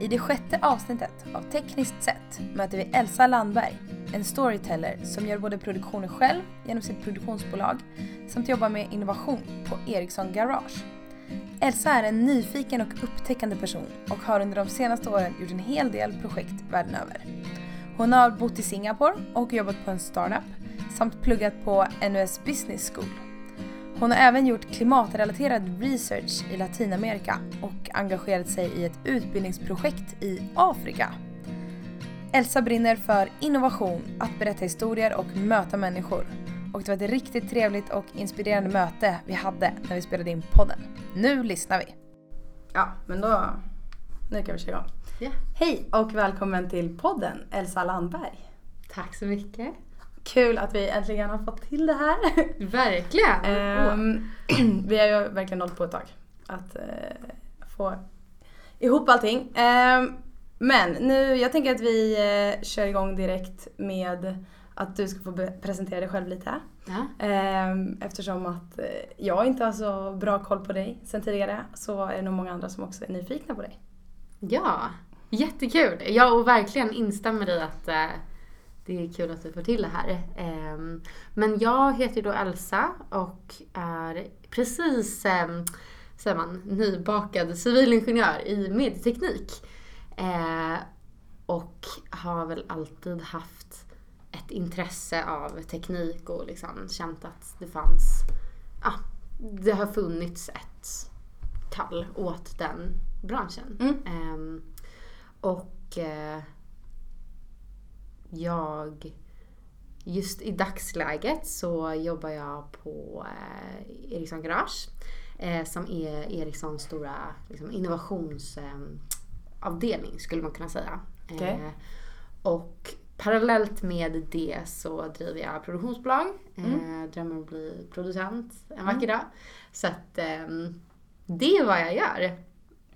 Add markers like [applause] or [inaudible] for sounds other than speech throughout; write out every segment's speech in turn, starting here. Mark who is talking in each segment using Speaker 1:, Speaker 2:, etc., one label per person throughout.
Speaker 1: I det sjätte avsnittet av Tekniskt sett möter vi Elsa Landberg, en storyteller som gör både produktionen själv genom sitt produktionsbolag samt jobbar med innovation på Ericsson Garage. Elsa är en nyfiken och upptäckande person och har under de senaste åren gjort en hel del projekt världen över. Hon har bott i Singapore och jobbat på en startup samt pluggat på NUS Business School. Hon har även gjort klimatrelaterad research i Latinamerika och engagerat sig i ett utbildningsprojekt i Afrika. Elsa brinner för innovation, att berätta historier och möta människor. Och det var ett riktigt trevligt och inspirerande möte vi hade när vi spelade in podden. Nu lyssnar vi! Ja, men då... Nu kan vi köra igång.
Speaker 2: Ja.
Speaker 1: Hej och välkommen till podden Elsa Landberg.
Speaker 2: Tack så mycket.
Speaker 1: Kul att vi äntligen har fått till det här. [laughs]
Speaker 2: Verkligen.
Speaker 1: Ehm, [clears throat] vi har ju verkligen hållit på ett tag att eh, få ihop allting. Ehm, men nu, jag tänker att vi eh, kör igång direkt med att du ska få presentera dig själv lite.
Speaker 2: ja.
Speaker 1: Ehm, eftersom att eh, jag inte har så bra koll på dig sen tidigare så är det nog många andra som också är nyfikna på dig.
Speaker 2: ja, jättekul. Jag och verkligen instämmer i att det är kul att vi får till det här. Ehm, men jag heter då Elsa och är precis, um, säger man, nybakad civilingenjör i medieteknik. Eh, och har väl alltid haft ett intresse av teknik och liksom känt att det fanns, ja, det har funnits ett kall åt den branschen.
Speaker 1: Mm.
Speaker 2: Ehm, och eh, jag, just i dagsläget så jobbar jag på eh, Ericsson Garage eh, som är Ericssons stora liksom, innovationsavdelning skulle man kunna säga.
Speaker 1: Okej.
Speaker 2: Eh, och parallellt med det så driver jag produktionsbolag.
Speaker 1: Mm.
Speaker 2: Eh, drömmer om att bli producent en vacker dag. Så att ehm, det är vad jag gör.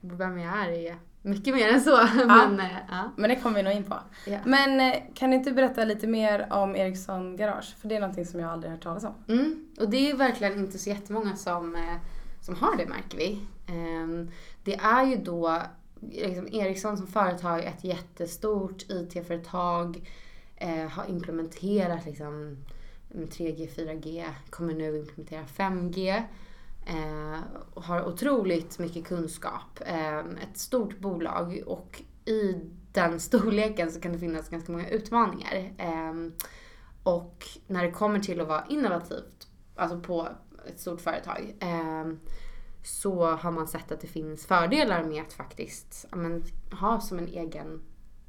Speaker 2: Vem jag är är mycket mer än så. [laughs] Men, eh, ja.
Speaker 1: Men det kommer vi nog in på.
Speaker 2: Ja.
Speaker 1: Men eh, kan du inte berätta lite mer om Ericsson Garage? För det är någonting som jag aldrig hört talas om.
Speaker 2: Mm. Och det är verkligen inte så jättemånga som, eh, som har det märker vi. Ehm, det är ju då liksom Ericsson som företag, ett jättestort IT-företag, har implementerat liksom 3G, 4G, kommer nu implementera 5G. Eh, och har otroligt mycket kunskap. Eh, ett stort bolag och i den [laughs] storleken så kan det finnas ganska många utmaningar. Eh, och när det kommer till att vara innovativt, alltså på ett stort företag, eh, så har man sett att det finns fördelar med att faktiskt men, ha som en egen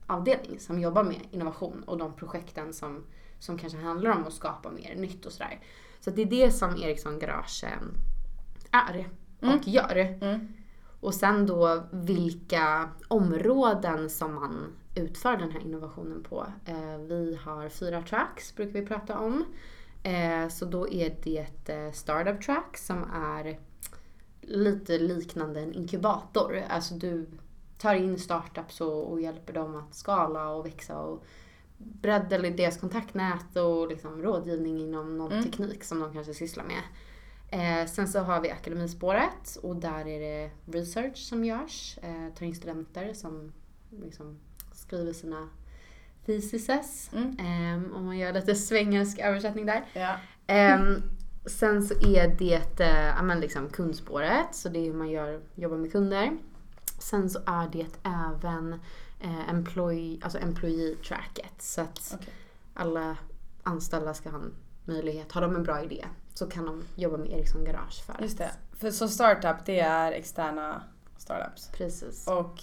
Speaker 2: avdelning som jobbar med innovation och de projekten som, som kanske handlar om att skapa mer nytt och sådär. Så det är det som Ericsson Garage eh, är och
Speaker 1: Mm.
Speaker 2: gör.
Speaker 1: Mm.
Speaker 2: Och sen då vilka områden som man utför den här innovationen på. Eh, vi har fyra tracks brukar vi prata om. Eh, så då är det eh, Startup Track som är lite liknande en inkubator. Alltså du tar in startups och, och hjälper dem att skala och växa och bredda deras kontaktnät och liksom rådgivning inom någon
Speaker 1: Mm.
Speaker 2: teknik som de kanske sysslar med. Eh, sen så har vi akademispåret och där är det research som görs. Eh, tar in studenter som liksom skriver sina theses.
Speaker 1: Mm.
Speaker 2: Eh, om man gör lite svengelsk översättning där.
Speaker 1: Ja.
Speaker 2: Ehm, sen så är det eh, men liksom kundspåret, så det är hur man gör, jobbar med kunder. Sen så är det även eh, employee, alltså employee tracket. Så att
Speaker 1: Okej.
Speaker 2: alla anställda ska ha en möjlighet, har de en bra idé så kan de jobba med Ericsson Garage för
Speaker 1: Just det. För så startup det är externa startups.
Speaker 2: Precis.
Speaker 1: Och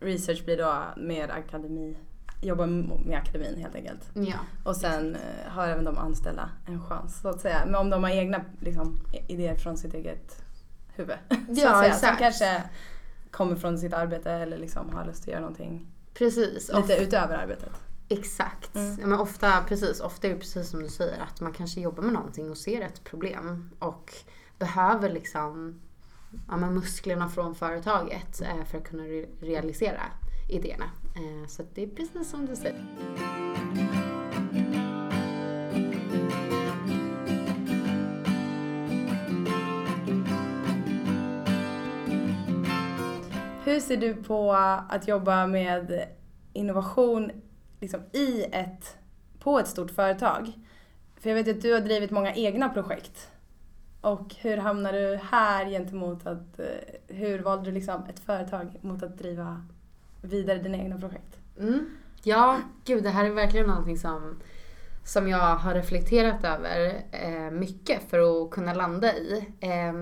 Speaker 1: research blir då med akademi, jobba med akademin helt enkelt.
Speaker 2: Ja,
Speaker 1: Och sen eh, har även de anställda en chans så att säga. Men om de har egna liksom, idéer från sitt eget huvud. [laughs] så att
Speaker 2: Ja,
Speaker 1: säga. Som
Speaker 2: exakt.
Speaker 1: kanske kommer från sitt arbete eller liksom har lust att göra någonting
Speaker 2: precis.
Speaker 1: lite utöver arbetet.
Speaker 2: Exakt.
Speaker 1: Mm.
Speaker 2: Men ofta, precis, ofta är det precis som du säger att man kanske jobbar med någonting och ser ett problem och behöver liksom ja, men musklerna från företaget eh, för att kunna re- realisera idéerna. Eh, så det är precis som du säger.
Speaker 1: Hur ser du på att jobba med innovation liksom i ett, på ett stort företag? För jag vet att du har drivit många egna projekt. Och hur hamnade du här gentemot att, eh, hur valde du liksom ett företag mot att driva vidare dina egna projekt?
Speaker 2: Mm. Ja, gud det här är verkligen någonting som, som jag har reflekterat över eh, mycket för att kunna landa i. Eh,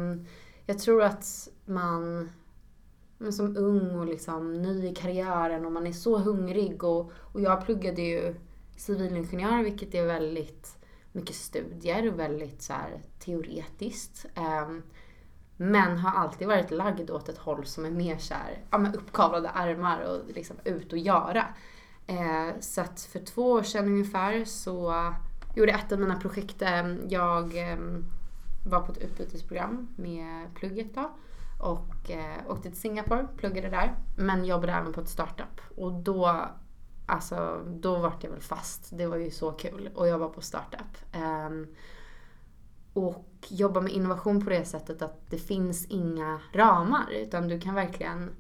Speaker 2: jag tror att man men som ung och liksom ny i karriären och man är så hungrig och, och jag pluggade ju civilingenjör vilket är väldigt mycket studier och väldigt så här, teoretiskt. Um, men har alltid varit lagd åt ett håll som är mer så här, ja, med uppkavlade armar och liksom ut och göra. Eh, så att för två år sedan ungefär så gjorde jag ett av mina projekt. Ehm, jag eh, var på ett utbytesprogram med plugget då och eh, åkte till Singapore, pluggade där. Men jobbade även på ett startup. Och då, alltså, då vart jag väl fast. Det var ju så kul att jobba på startup. Um, och jobba med innovation på det sättet att det finns inga ramar. Utan du kan verkligen,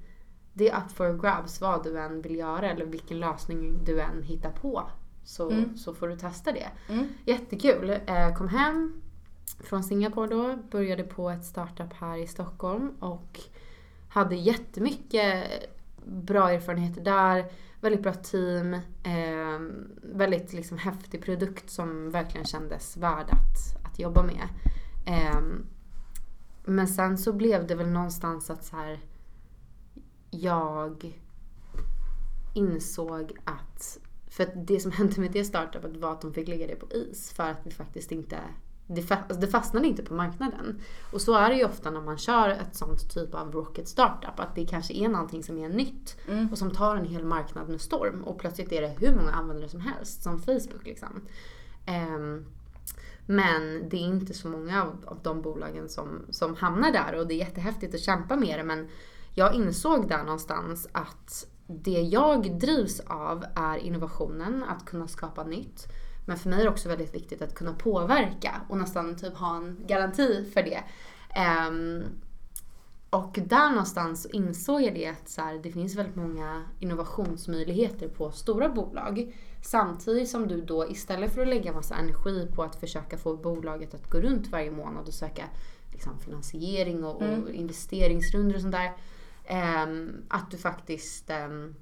Speaker 2: det är up for grabs vad du än vill göra eller vilken lösning du än hittar på. Så, mm. så får du testa det. Mm. Jättekul. Eh, kom hem, från Singapore då, började på ett startup här i Stockholm och hade jättemycket bra erfarenheter där. Väldigt bra team, eh, väldigt liksom häftig produkt som verkligen kändes värd att, att jobba med. Eh, men sen så blev det väl någonstans att så här, jag insåg att, för att det som hände med det startupet var att de fick lägga det på is för att vi faktiskt inte det, alltså det fastnade inte på marknaden. Och så är det ju ofta när man kör ett sånt typ av rocket startup. Att det kanske är någonting som är nytt mm. och som tar en hel marknad med storm. Och plötsligt är det hur många användare som helst, som Facebook liksom. Um, men det är inte så många av, av de bolagen som, som hamnar där och det är jättehäftigt att kämpa med det. Men jag insåg där någonstans att det jag drivs av är innovationen, att kunna skapa nytt. Men för mig är det också väldigt viktigt att kunna påverka och nästan typ ha en garanti för det. Um, och där någonstans insåg jag det att så här, det finns väldigt många innovationsmöjligheter på stora bolag. Samtidigt som du då istället för att lägga massa energi på att försöka få bolaget att gå runt varje månad och söka liksom, finansiering och, mm. och investeringsrunder och sånt där. Um, att du faktiskt um,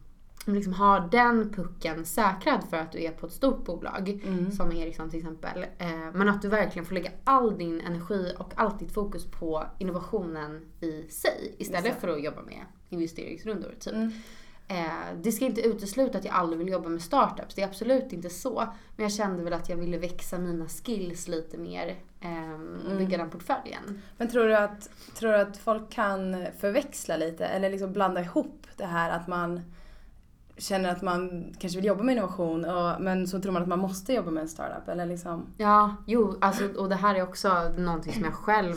Speaker 2: liksom har den pucken säkrad för att du är på ett stort bolag mm. som Ericsson till exempel. Eh, men att du verkligen får lägga all din energi och allt ditt fokus på innovationen i sig istället för att jobba med investeringsrundor. Typ. Mm. Eh, det ska inte utesluta att jag aldrig vill jobba med startups, det är absolut inte så. Men jag kände väl att jag ville växa mina skills lite mer och bygga mm. den portföljen.
Speaker 1: Men tror du, att, tror du att folk kan förväxla lite eller liksom blanda ihop det här att man känner att man kanske vill jobba med innovation och, men så tror man att man måste jobba med en startup eller liksom?
Speaker 2: Ja, jo, alltså, och det här är också någonting som jag själv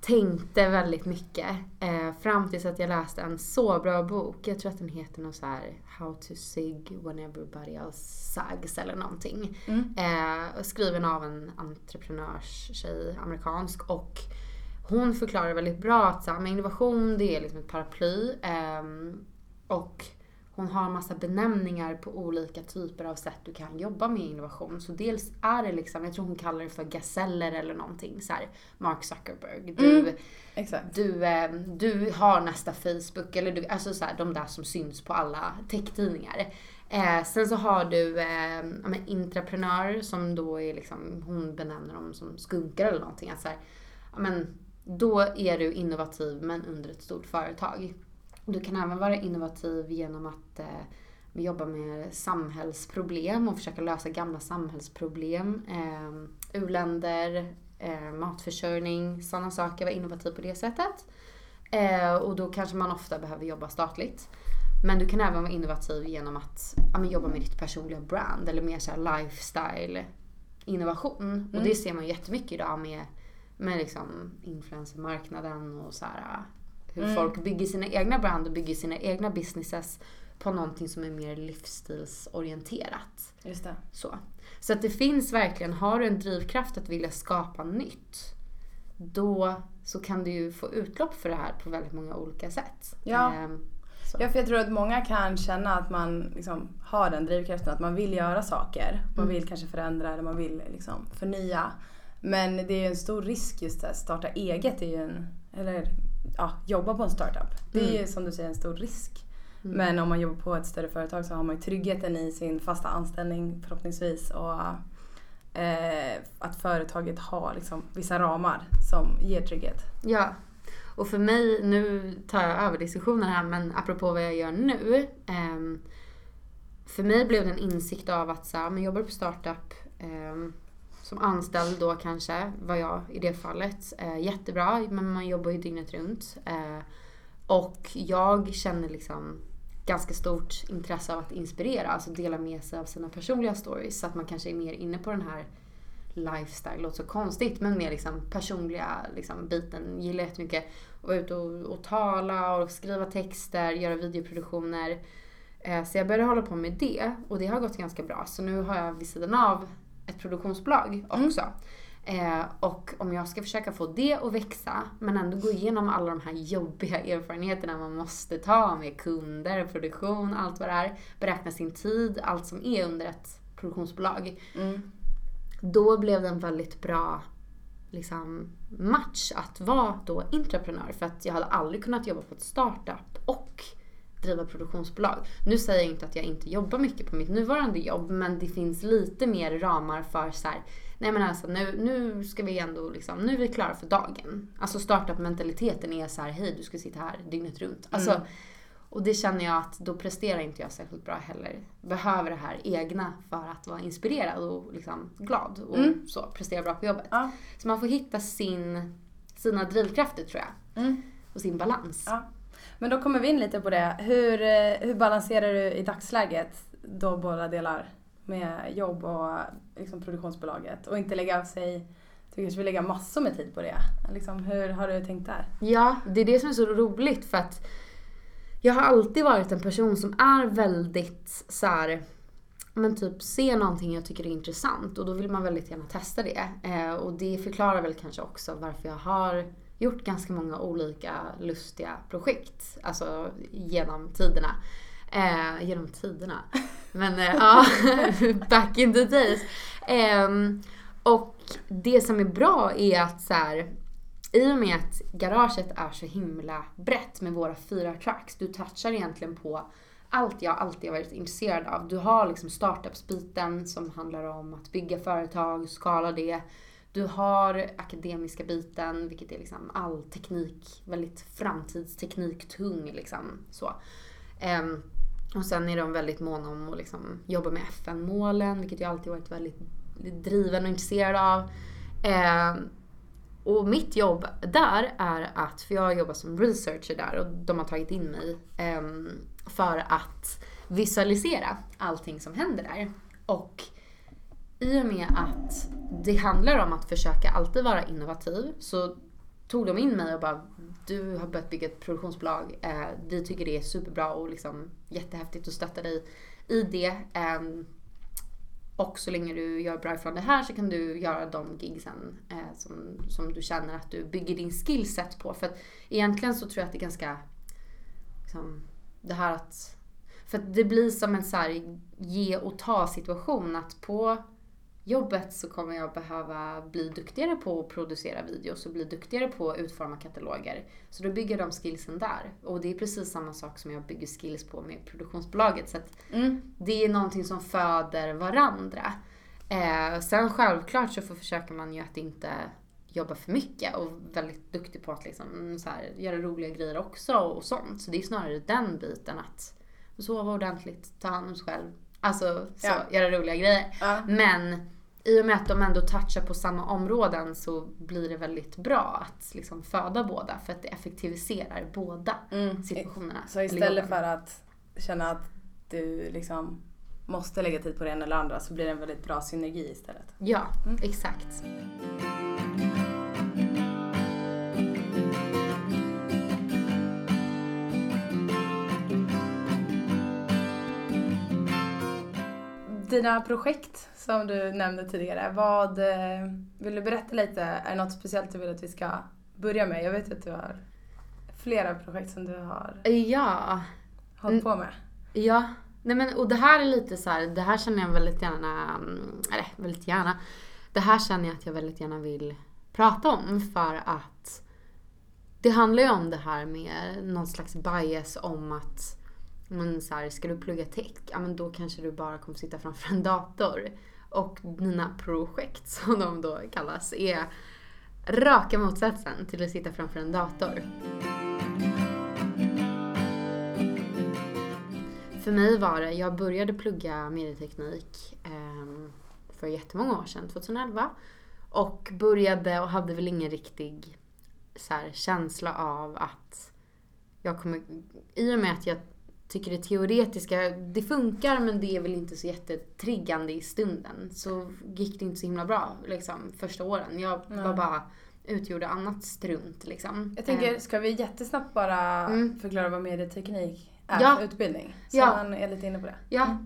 Speaker 2: tänkte väldigt mycket. Eh, fram tills att jag läste en så bra bok. Jag tror att den heter något så här How to sig when everybody else sags eller någonting. Mm. Eh, skriven av en entreprenörstjej, amerikansk. Och hon förklarar väldigt bra att så här, innovation det är liksom ett paraply. Eh, och hon har massa benämningar på olika typer av sätt du kan jobba med innovation. Så dels är det liksom, jag tror hon kallar det för gazeller eller någonting så här, Mark Zuckerberg. Du, mm. Du, eh, du har nästa Facebook eller du, alltså så här, de där som syns på alla techtidningar. Eh, sen så har du eh, men, intraprenör som då är liksom, hon benämner dem som skunkar eller någonting. Att så här, men, då är du innovativ men under ett stort företag. Du kan även vara innovativ genom att eh, jobba med samhällsproblem och försöka lösa gamla samhällsproblem. Eh, U-länder, eh, matförsörjning, sådana saker. Vara innovativ på det sättet. Eh, och då kanske man ofta behöver jobba statligt. Men du kan även vara innovativ genom att ja, jobba med ditt personliga brand eller mer så lifestyle innovation. Mm. Och det ser man jättemycket idag med, med liksom influencermarknaden och så här, hur mm. folk bygger sina egna brand och bygger sina egna businesses på någonting som är mer livsstilsorienterat.
Speaker 1: Just det.
Speaker 2: Så. Så att det finns verkligen, har du en drivkraft att vilja skapa nytt, då så kan du ju få utlopp för det här på väldigt många olika sätt.
Speaker 1: Ja.
Speaker 2: Ehm,
Speaker 1: Ja, för jag tror att många kan känna att man liksom har den drivkraften att man vill göra saker. Man
Speaker 2: Mm.
Speaker 1: vill kanske förändra eller man vill liksom förnya. Men det är ju en stor risk just att starta eget är ju en, eller ja, jobba på en startup. Det är
Speaker 2: Mm.
Speaker 1: ju som du säger en stor risk.
Speaker 2: Mm.
Speaker 1: Men om man jobbar på ett större företag så har man ju tryggheten i sin fasta anställning förhoppningsvis. Och eh, att företaget har liksom vissa ramar som ger trygghet.
Speaker 2: Ja. Och för mig, nu tar jag över diskussionen här, men apropå vad jag gör nu. ehm, för mig blev det en insikt av att så här, men jobbar på startup, ehm, som anställd då kanske, var jag i det fallet. Eh, jättebra, men man jobbar ju dygnet runt. Eh, och jag känner liksom ganska stort intresse av att inspirera, alltså dela med sig av sina personliga stories. Så att man kanske är mer inne på den här lifestyle, låter så konstigt, men mer liksom personliga liksom, biten. Gillar jättemycket att vara ute och, och tala och skriva texter, göra videoproduktioner. Eh, så jag började hålla på med det och det har gått ganska bra. Så nu har jag vid sidan av ett produktionsbolag också. Eh, och om jag ska försöka få det att växa, men ändå gå igenom alla de här jobbiga [laughs] erfarenheterna man måste ta med kunder, produktion, allt vad det är. Beräkna sin tid, allt som är under ett produktionsbolag.
Speaker 1: Mm.
Speaker 2: Då blev det en väldigt bra liksom, match att vara då entreprenör. För att jag hade aldrig kunnat jobba på ett startup och driva produktionsbolag. Nu säger jag inte att jag inte jobbar mycket på mitt nuvarande jobb, men det finns lite mer ramar för så här, nej men alltså nu, nu ska vi ändå liksom, nu är vi klara för dagen. Alltså startup-mentaliteten är så här, hej du ska sitta här dygnet runt. Alltså,
Speaker 1: Mm.
Speaker 2: och det känner jag att då presterar inte jag särskilt bra heller. Behöver det här egna för att vara inspirerad och liksom glad och
Speaker 1: Mm.
Speaker 2: så, prestera bra på jobbet.
Speaker 1: Ja.
Speaker 2: Så man får hitta sin, sina drivkrafter tror jag.
Speaker 1: Mm.
Speaker 2: Och sin balans.
Speaker 1: Ja. Men då kommer vi in lite på det. Hur, eh, hur balanserar du i dagsläget då båda delar med jobb och liksom produktionsbolaget och inte lägga av sig du kanske vill lägga massor med tid på det. Liksom, hur har du tänkt där?
Speaker 2: Ja, det är det som är så roligt för att jag har alltid varit en person som är väldigt så här, men typ ser någonting jag tycker är intressant och då vill man väldigt gärna testa det. Eh, och det förklarar väl kanske också varför jag har gjort ganska många olika lustiga projekt. Alltså genom tiderna. Eh, genom tiderna. Men eh, ja, [laughs] back in the days. Eh, och det som är bra är att så här, i och med att garaget är så himla brett med våra fyra tracks, du touchar egentligen på allt jag alltid har varit intresserad av. Du har liksom startups-biten som handlar om att bygga företag, skala det. Du har akademiska biten, vilket är liksom all teknik, väldigt framtidsteknik tung liksom så. Um, och sen är de väldigt måna om att liksom jobba med FN-målen, vilket jag alltid varit väldigt driven och intresserad av. Ehm, och mitt jobb där är att, för jag jobbar som researcher där och de har tagit in mig ehm, för att visualisera allting som händer där. Och i och med att det handlar om att försöka alltid vara innovativ så tog de in mig och bara du har börjat bygga ett produktionsbolag. Eh, vi tycker det är superbra och liksom jättehäftigt att stötta dig i det. Ehm, och så länge du gör bra ifrån det här så kan du göra de gigsen eh, som, som du känner att du bygger din skillset på. För att egentligen så tror jag att det är ganska, liksom, det här att, för att det blir som en så här ge och ta situation att på jobbet så kommer jag behöva bli duktigare på att producera videos och bli duktigare på att utforma kataloger. Så då bygger de skillsen där. Och det är precis samma sak som jag bygger skills på med produktionsbolaget. Så att
Speaker 1: Mm.
Speaker 2: det är någonting som föder varandra. Eh, sen självklart så försöker man ju att inte jobba för mycket och väldigt duktig på att liksom, så här, göra roliga grejer också och sånt. Så det är snarare den biten att sova ordentligt, ta hand om sig själv. Alltså så,
Speaker 1: Ja.
Speaker 2: göra roliga grejer.
Speaker 1: Ja.
Speaker 2: Men i och med att de ändå touchar på samma områden så blir det väldigt bra att liksom föda båda för att det effektiviserar båda
Speaker 1: Mm.
Speaker 2: situationerna.
Speaker 1: Så istället för att känna att du liksom måste lägga tid på det ena eller andra så blir det en väldigt bra synergi istället.
Speaker 2: Ja,
Speaker 1: Mm.
Speaker 2: exakt.
Speaker 1: Dina projekt som du nämnde tidigare, vad eh, vill du berätta lite? Är det något speciellt du vill att vi ska börja med? Jag vet att du har flera projekt som du har
Speaker 2: Ja.
Speaker 1: hållit på med.
Speaker 2: Ja. Nej men och det här är lite så här, det här känner jag väldigt gärna, mm, eller väldigt gärna. Det här känner jag att jag väldigt gärna vill prata om för att det handlar ju om det här med någon slags bias om att men så här, ska du plugga tech, ja men då kanske du bara kommer sitta framför en dator. Och mina projekt, [laughs] som de då kallas, är raka motsatsen till att sitta framför en dator. För mig var det, jag började plugga medieteknik eh, för jättemånga år sedan, 2011. Och började och hade väl ingen riktig så här, känsla av att jag kommer, i och med att jag tycker det teoretiska, det funkar men det är väl inte så jättetriggande i stunden. Så gick det inte så himla bra liksom första åren. Jag var
Speaker 1: Nej.
Speaker 2: bara utgjorde annat strunt liksom.
Speaker 1: Jag tänker,
Speaker 2: Eh,
Speaker 1: ska vi jättesnabbt bara
Speaker 2: Mm.
Speaker 1: förklara vad medieteknik är
Speaker 2: Ja.
Speaker 1: för utbildning? Så
Speaker 2: Ja.
Speaker 1: man är lite inne på det.
Speaker 2: Ja.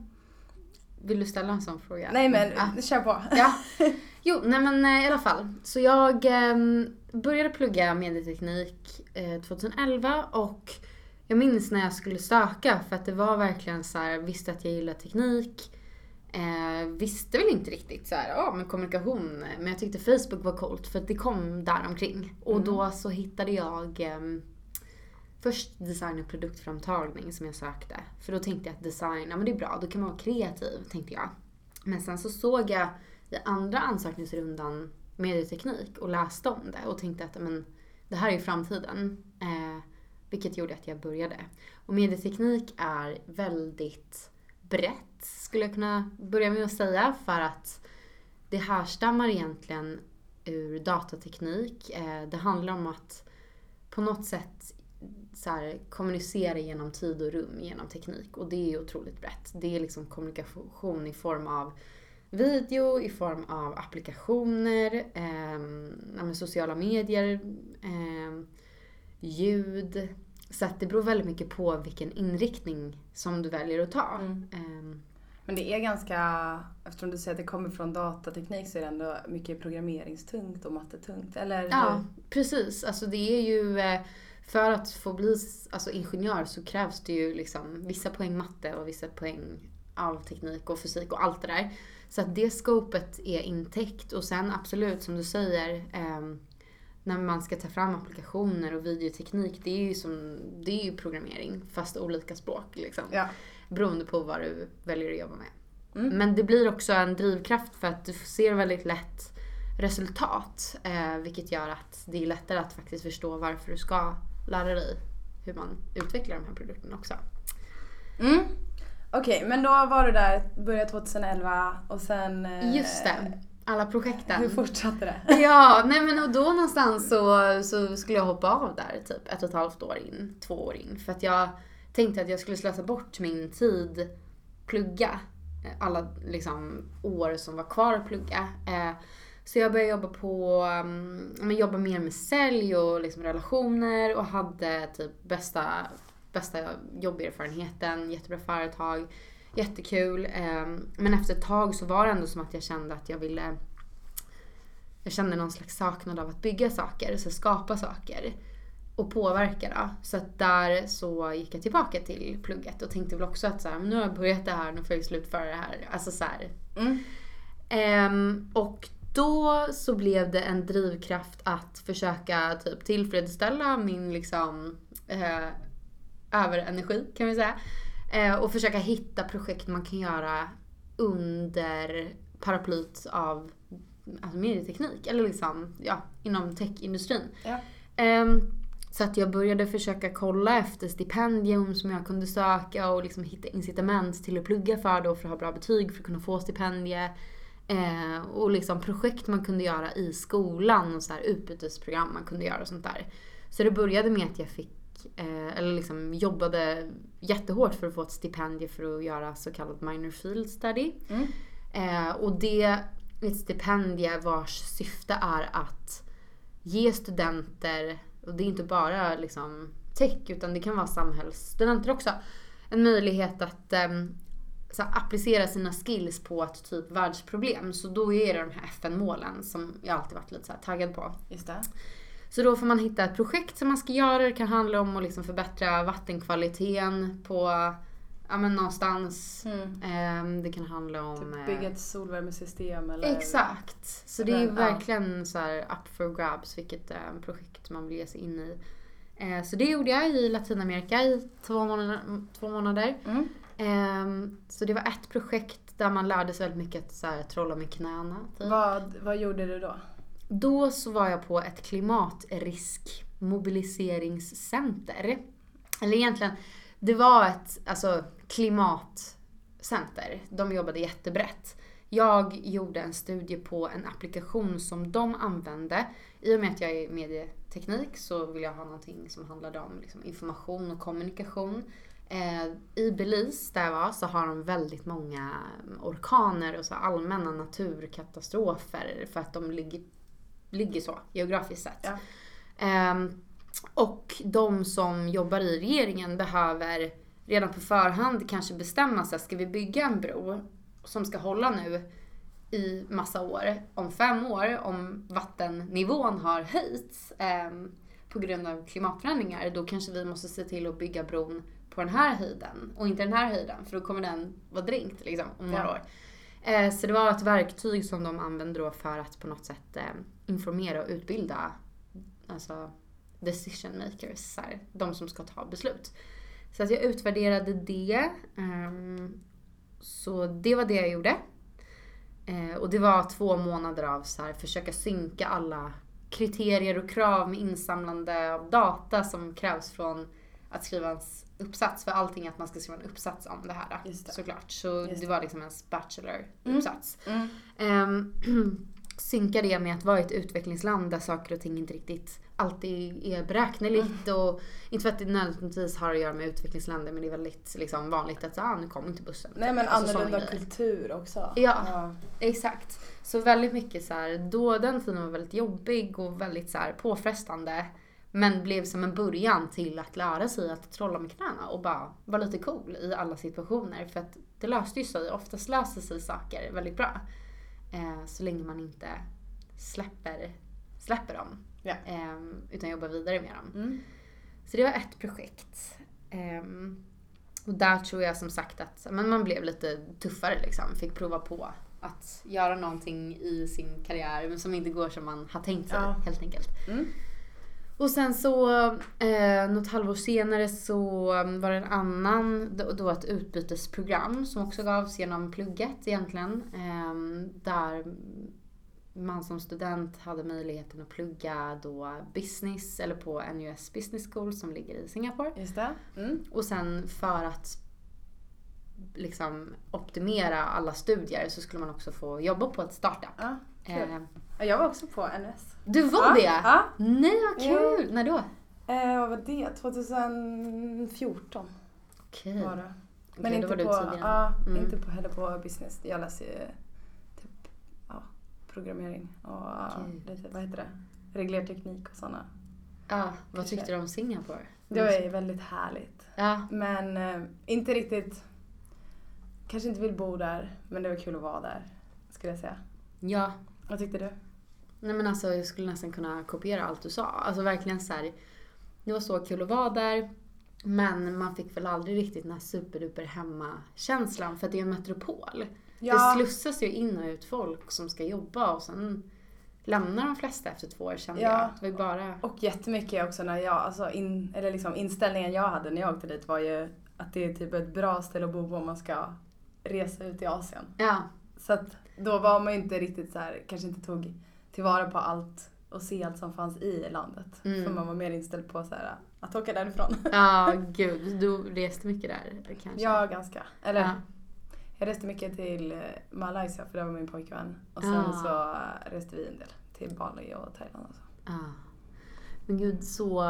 Speaker 2: Vill du ställa en sån fråga?
Speaker 1: Nej men,
Speaker 2: Ja.
Speaker 1: kör på.
Speaker 2: Ja. [laughs] Jo, nej men eh, i alla fall. Så jag eh, började plugga medieteknik eh, 2011 och jag minns när jag skulle söka för att det var verkligen så här, visste att jag gillar teknik. Eh, visste väl inte riktigt så här, ja men kommunikation, men jag tyckte Facebook var coolt för att det kom där omkring. Och
Speaker 1: Mm.
Speaker 2: då så hittade jag ehm, först design och produktframtagning som jag sökte. För då tänkte jag att design, ja men det är bra, då kan man vara kreativ, tänkte jag. Men sen så såg jag i andra ansökningsrundan medieteknik och läste om det och tänkte att men, det här är ju framtiden. Eh, vilket gjorde att jag började. Och medieteknik är väldigt brett skulle jag kunna börja med att säga för att det härstammar egentligen ur datateknik. Eh, det handlar om att på något sätt så här, kommunicera genom tid och rum genom teknik och det är otroligt brett. Det är liksom kommunikation i form av video, i form av applikationer, eh, sociala medier, eh, ljud. Så att det beror väldigt mycket på vilken inriktning som du väljer att ta.
Speaker 1: Mm.
Speaker 2: Ehm,
Speaker 1: Men det är ganska, eftersom du säger att det kommer från datateknik så är det ändå mycket programmeringstungt och mattetungt. Eller
Speaker 2: Ja, precis. Alltså det är ju... eh, För att få bli alltså, ingenjör så krävs det ju liksom vissa poäng matte och vissa poäng av teknik och fysik och allt det där. Så att det scopet är intäckt och sen absolut som du säger ehm, när man ska ta fram applikationer och videoteknik det är ju som det är ju programmering fast olika språk liksom.
Speaker 1: Ja.
Speaker 2: Beroende på vad du väljer att jobba med.
Speaker 1: Mm.
Speaker 2: Men det blir också en drivkraft för att du ser väldigt lätt resultat. Eh, vilket gör att det är lättare att faktiskt förstå varför du ska lära dig hur man utvecklar de här produkterna också.
Speaker 1: Mm. Okej, men då var du där, började 2011 och sen... eh,
Speaker 2: Just det, alla projekten.
Speaker 1: Hur fortsatte det? [laughs]
Speaker 2: Ja, nej men och då någonstans så, så skulle jag hoppa av där typ ett och ett halvt år in, två år in. För att jag tänkte att jag skulle slösa bort min tid, plugga, eh, alla liksom år som var kvar att plugga. Eh, Så jag började jobba på, um, men jobba mer med sälj och liksom relationer och hade typ bästa, bästa jobberfarenheten, jättebra företag, jättekul. Um, men efter ett tag så var det ändå som att jag kände att jag ville jag kände någon slags saknad av att bygga saker, så skapa saker och påverka då. Så att där så gick jag tillbaka till plugget och tänkte väl också att så här, nu har jag börjat det här, nu får jag slutföra det här. Alltså så här.
Speaker 1: Mm.
Speaker 2: Ehm, och då så blev det en drivkraft att försöka typ tillfredsställa min liksom eh, överenergi kan vi säga. Eh, och försöka hitta projekt man kan göra under paraplyt av alltså medieteknik. Eller liksom, ja, inom techindustrin.
Speaker 1: Ja.
Speaker 2: Ehm, så att jag började försöka kolla efter stipendium som jag kunde söka och liksom hitta incitament till att plugga för då för att ha bra betyg för att kunna få stipendie. Eh, och liksom projekt man kunde göra i skolan och så här utbytesprogram man kunde göra och sånt där. Så det började med att jag fick, eh, eller liksom jobbade jättehårt för att få ett stipendium för att göra så kallad minor field study.
Speaker 1: Mm.
Speaker 2: Eh, och det är ett stipendium vars syfte är att ge studenter, och det är inte bara liksom tech utan det kan vara samhällsstudenter också, en möjlighet att em, så applicera sina skills på ett typ världsproblem. Så då är det de här FN-målen som jag alltid varit lite så taggad på.
Speaker 1: Just det.
Speaker 2: Så då får man hitta ett projekt som man ska göra. Det kan handla om att liksom förbättra vattenkvaliteten på, ja men någonstans.
Speaker 1: Mm.
Speaker 2: Ehm, det kan handla om...
Speaker 1: Typ
Speaker 2: eh,
Speaker 1: bygga ett solvärmesystem eller...
Speaker 2: Exakt. Så det är
Speaker 1: ja.
Speaker 2: verkligen så här up for grabs vilket eh, projekt man vill ge sig in i. Eh, så det gjorde jag i Latinamerika i två månader. Två månader.
Speaker 1: Mm.
Speaker 2: Ehm, så det var ett projekt där man lärde sig väldigt mycket att så här, trolla med knäna. Typ.
Speaker 1: Vad, vad gjorde du då?
Speaker 2: Då så var jag på ett klimatriskmobiliseringscenter. Eller egentligen, det var ett alltså, klimatcenter. De jobbade jättebrett. Jag gjorde en studie på en applikation som de använde. I och med att jag är medieteknik så vill jag ha någonting som handlade om liksom, information och kommunikation. Eh, I Belize, där jag var, så har de väldigt många orkaner och så allmänna naturkatastrofer för att de ligger, ligger så geografiskt sett.
Speaker 1: Ja.
Speaker 2: Ehm, och de som jobbar i regeringen behöver redan på förhand kanske bestämma sig, ska vi bygga en bro som ska hålla nu i massa år, om fem år, om vattennivån har höjts ehm, på grund av klimatförändringar, då kanske vi måste se till att bygga bron på den här höjden och inte den här höjden, för då kommer den vara dränkt liksom, om några
Speaker 1: Ja.
Speaker 2: år. Eh, så det var ett verktyg som de använde då för att på något sätt eh, informera och utbilda alltså decision makers, så här, de som ska ta beslut. Så att jag utvärderade det. ehm, så det var det jag gjorde. Eh, och det var två månader av så här, försöka synka alla kriterier och krav med insamlande av data som krävs från att skriva en uppsats. För allting är att man ska skriva en uppsats om det här
Speaker 1: det.
Speaker 2: såklart. Så
Speaker 1: Just
Speaker 2: det var liksom ens
Speaker 1: Mm.
Speaker 2: bacheloruppsats.
Speaker 1: Mm.
Speaker 2: Um, [clears throat] synka det med att vara i ett utvecklingsland där saker och ting inte riktigt alltid är beräkneligt. Och, inte för att det nödvändigtvis har att göra med utvecklingsländer men det är väldigt liksom, vanligt att ah, nu kommer inte bussen.
Speaker 1: Nej men
Speaker 2: Alltså,
Speaker 1: annorlunda kultur också.
Speaker 2: Ja. Exakt. Så väldigt mycket så här, då den tiden var väldigt jobbig och väldigt så här, påfrestande. Men blev som en början till att lära sig att trolla med knäna och bara vara lite cool i alla situationer. För att det löste ju sig, oftast löser sig saker väldigt bra. Eh, så länge man inte släpper, släpper dem.
Speaker 1: Ja.
Speaker 2: Eh, utan jobbar vidare med dem.
Speaker 1: Mm.
Speaker 2: Så det var ett projekt. Ehm, och där tror jag som sagt att men man blev lite tuffare liksom. Fick prova på att göra någonting i sin karriär men som inte går som man har tänkt sig
Speaker 1: Ja.
Speaker 2: helt enkelt.
Speaker 1: Mm.
Speaker 2: Och sen så eh, något halvår senare så um, var det en annan, då, ett utbytesprogram som också gavs genom plugget egentligen. ehm, där man som student hade möjligheten att plugga då business eller på NUS Business School som ligger i Singapore.
Speaker 1: Just det. Mm.
Speaker 2: Och sen för att liksom optimera alla studier så skulle man också få jobba på ett startup.
Speaker 1: Ja, kul.
Speaker 2: Eh,
Speaker 1: Jag var också på NS.
Speaker 2: du var
Speaker 1: ja,
Speaker 2: det?
Speaker 1: Ja.
Speaker 2: Nej vad
Speaker 1: Ja.
Speaker 2: kul! När då?
Speaker 1: Eh, vad var det? 2014
Speaker 2: Okej.
Speaker 1: var det. Men inte
Speaker 2: var
Speaker 1: på, ja,
Speaker 2: Mm.
Speaker 1: inte på, heller på business. Jag läser ju typ ja, programmering och ja,
Speaker 2: Okej.
Speaker 1: lite, vad heter det? Reglerteknik och sådana.
Speaker 2: Ja, vad tyckte du om Singapore?
Speaker 1: Det var ju väldigt härligt.
Speaker 2: Ja,
Speaker 1: Men eh, inte riktigt, kanske inte vill bo där, men det var kul att vara där. Skulle jag säga.
Speaker 2: ja.
Speaker 1: Vad tyckte du?
Speaker 2: Nej men alltså jag skulle nästan kunna kopiera allt du sa. Alltså verkligen så här. Det var så kul att vara där. Men man fick väl aldrig riktigt den här superduper hemmakänslan för att det är en metropol. Det slussas ju in och ut folk som ska jobba och sen lämnar de flesta efter två år kände
Speaker 1: Ja.
Speaker 2: jag. Det var ju bara...
Speaker 1: Och jättemycket också när jag, alltså in, eller liksom inställningen jag hade när jag åkte dit var ju att det är typ ett bra ställe att bo på om man ska resa ut i Asien.
Speaker 2: Ja,
Speaker 1: Så att då var man ju inte riktigt så här, kanske inte tog tillvara på allt och se allt som fanns i landet.
Speaker 2: Mm.
Speaker 1: För man var mer inställd på så här, att åka därifrån.
Speaker 2: ja gud. Du reste mycket där kanske?
Speaker 1: Ja, ganska. Eller
Speaker 2: Ja.
Speaker 1: jag reste mycket till eh, Malaysia för det var min pojkvän. Och sen
Speaker 2: Ah.
Speaker 1: så reste vi en del till Bali och Thailand och så.
Speaker 2: Ja. Men gud så,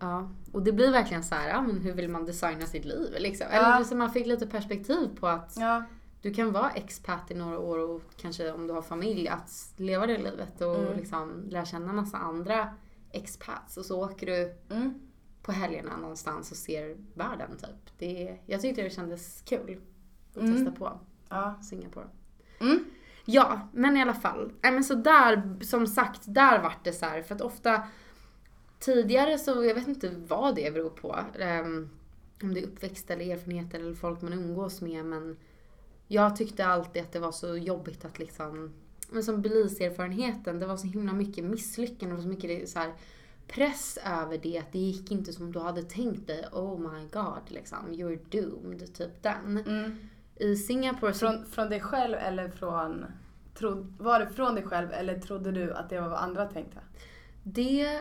Speaker 2: ja. Och det blir verkligen så här, ja men hur vill man designa sitt liv liksom?
Speaker 1: Ja.
Speaker 2: Eller så man fick lite perspektiv på att
Speaker 1: Ja,
Speaker 2: du kan vara expat i några år och kanske om du har familj att leva det livet och
Speaker 1: Mm.
Speaker 2: liksom lära känna massa andra expats och så åker du
Speaker 1: mm.
Speaker 2: på helgerna någonstans och ser världen typ. Det, jag tyckte det kändes kul att
Speaker 1: Mm.
Speaker 2: testa på
Speaker 1: ja.
Speaker 2: Singapore.
Speaker 1: Mm.
Speaker 2: Ja, men i alla fall. Nej, men så där, som sagt, där vart det så här, för att ofta tidigare så, jag vet inte vad det beror på. Um, om det är uppväxt eller erfarenheter eller folk man umgås med men jag tyckte alltid att det var så jobbigt att liksom, men som Belize-erfarenheten, det var så himla mycket misslyckanden, var så mycket så här, press över det, att det gick inte som du hade tänkt dig. Oh my god, liksom, you're doomed, typ den.
Speaker 1: Mm.
Speaker 2: I Singapore så...
Speaker 1: Från, från dig själv eller från... Trod, var det från dig själv eller trodde du att det var vad andra tänkte?
Speaker 2: Det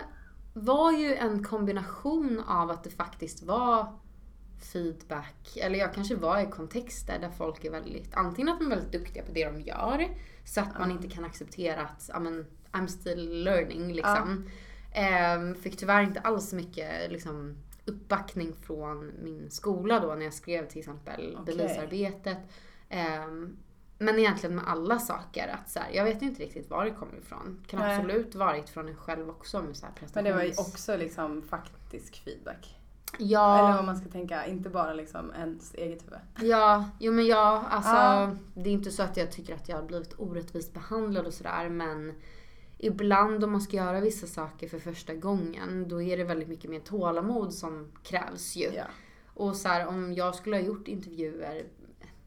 Speaker 2: var ju en kombination av att det faktiskt var feedback, eller jag kanske var i kontexter där folk är väldigt, antingen att de är väldigt duktiga på det de gör, så att man inte kan acceptera att, ja men, I'm still learning liksom. Ehm, fick tyvärr inte alls mycket liksom, uppbackning från min skola då när jag skrev till exempel
Speaker 1: Okej.
Speaker 2: bevisarbetet. Ehm, men egentligen med alla saker. Att så här, jag vet inte riktigt var det kommer ifrån. Kan
Speaker 1: Nej.
Speaker 2: absolut varit från en själv också med så här
Speaker 1: Men det var ju också liksom faktisk feedback.
Speaker 2: Ja.
Speaker 1: Eller vad man ska tänka, inte bara liksom ens eget huvud.
Speaker 2: Ja, jo men ja, alltså
Speaker 1: Ja.
Speaker 2: det är inte så att jag tycker att jag har blivit orättvist behandlad och sådär men ibland om man ska göra vissa saker för första gången då är det väldigt mycket mer tålamod som krävs ju.
Speaker 1: Ja.
Speaker 2: Och så här, om jag skulle ha gjort intervjuer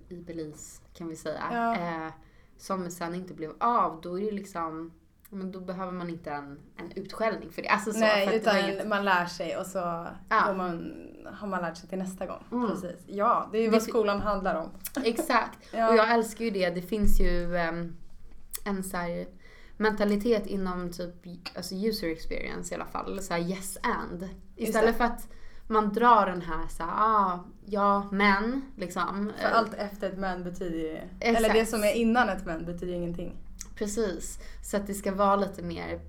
Speaker 2: i Belize kan vi säga,
Speaker 1: Ja.
Speaker 2: eh, som sen inte blev av, då är det liksom men då behöver man inte en, en utskällning för det. Alltså så,
Speaker 1: Nej, utan
Speaker 2: inget-
Speaker 1: man lär sig och så
Speaker 2: Ja.
Speaker 1: man, har man lärt sig till nästa gång.
Speaker 2: Mm.
Speaker 1: Precis. Ja, det är ju vad skolan handlar om.
Speaker 2: Exakt. [laughs]
Speaker 1: Ja.
Speaker 2: Och jag älskar ju det. Det finns ju ehm, en så här mentalitet inom typ alltså user experience i alla fall. Så här yes and. Istället för att man drar den här så här, ah, ja men liksom.
Speaker 1: För allt efter ett men betyder ju...
Speaker 2: Exakt.
Speaker 1: Eller det som är innan ett men betyder ju ingenting.
Speaker 2: Precis. Så att det ska vara lite mer,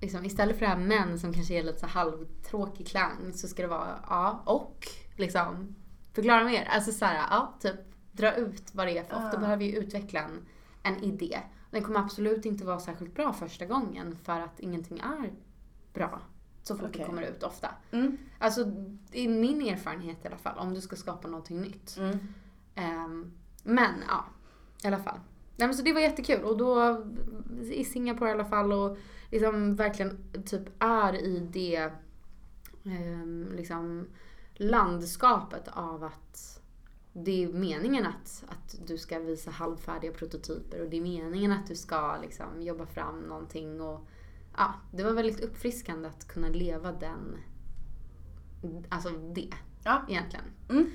Speaker 2: liksom, istället för det här men som kanske är lite så halvtråkig klang så ska det vara ja och liksom förklara mer. Alltså så här, ja typ dra ut vad det är för ofta
Speaker 1: Ah.
Speaker 2: behöver vi utveckla en, en idé. Den kommer absolut inte vara särskilt bra första gången för att ingenting är bra så fort det
Speaker 1: Okej.
Speaker 2: kommer ut ofta.
Speaker 1: Mm.
Speaker 2: Alltså det är min erfarenhet i alla fall om du ska skapa någonting nytt.
Speaker 1: Mm.
Speaker 2: Ehm, men ja, i alla fall. Nej, men så det var jättekul och då i Singapore i alla fall och liksom verkligen typ är i det ehm, liksom landskapet av att det är meningen att, att du ska visa halvfärdiga prototyper och det är meningen att du ska liksom jobba fram någonting och ja, det var väldigt uppfriskande att kunna leva den, alltså det
Speaker 1: Ja.
Speaker 2: egentligen.
Speaker 1: Mm.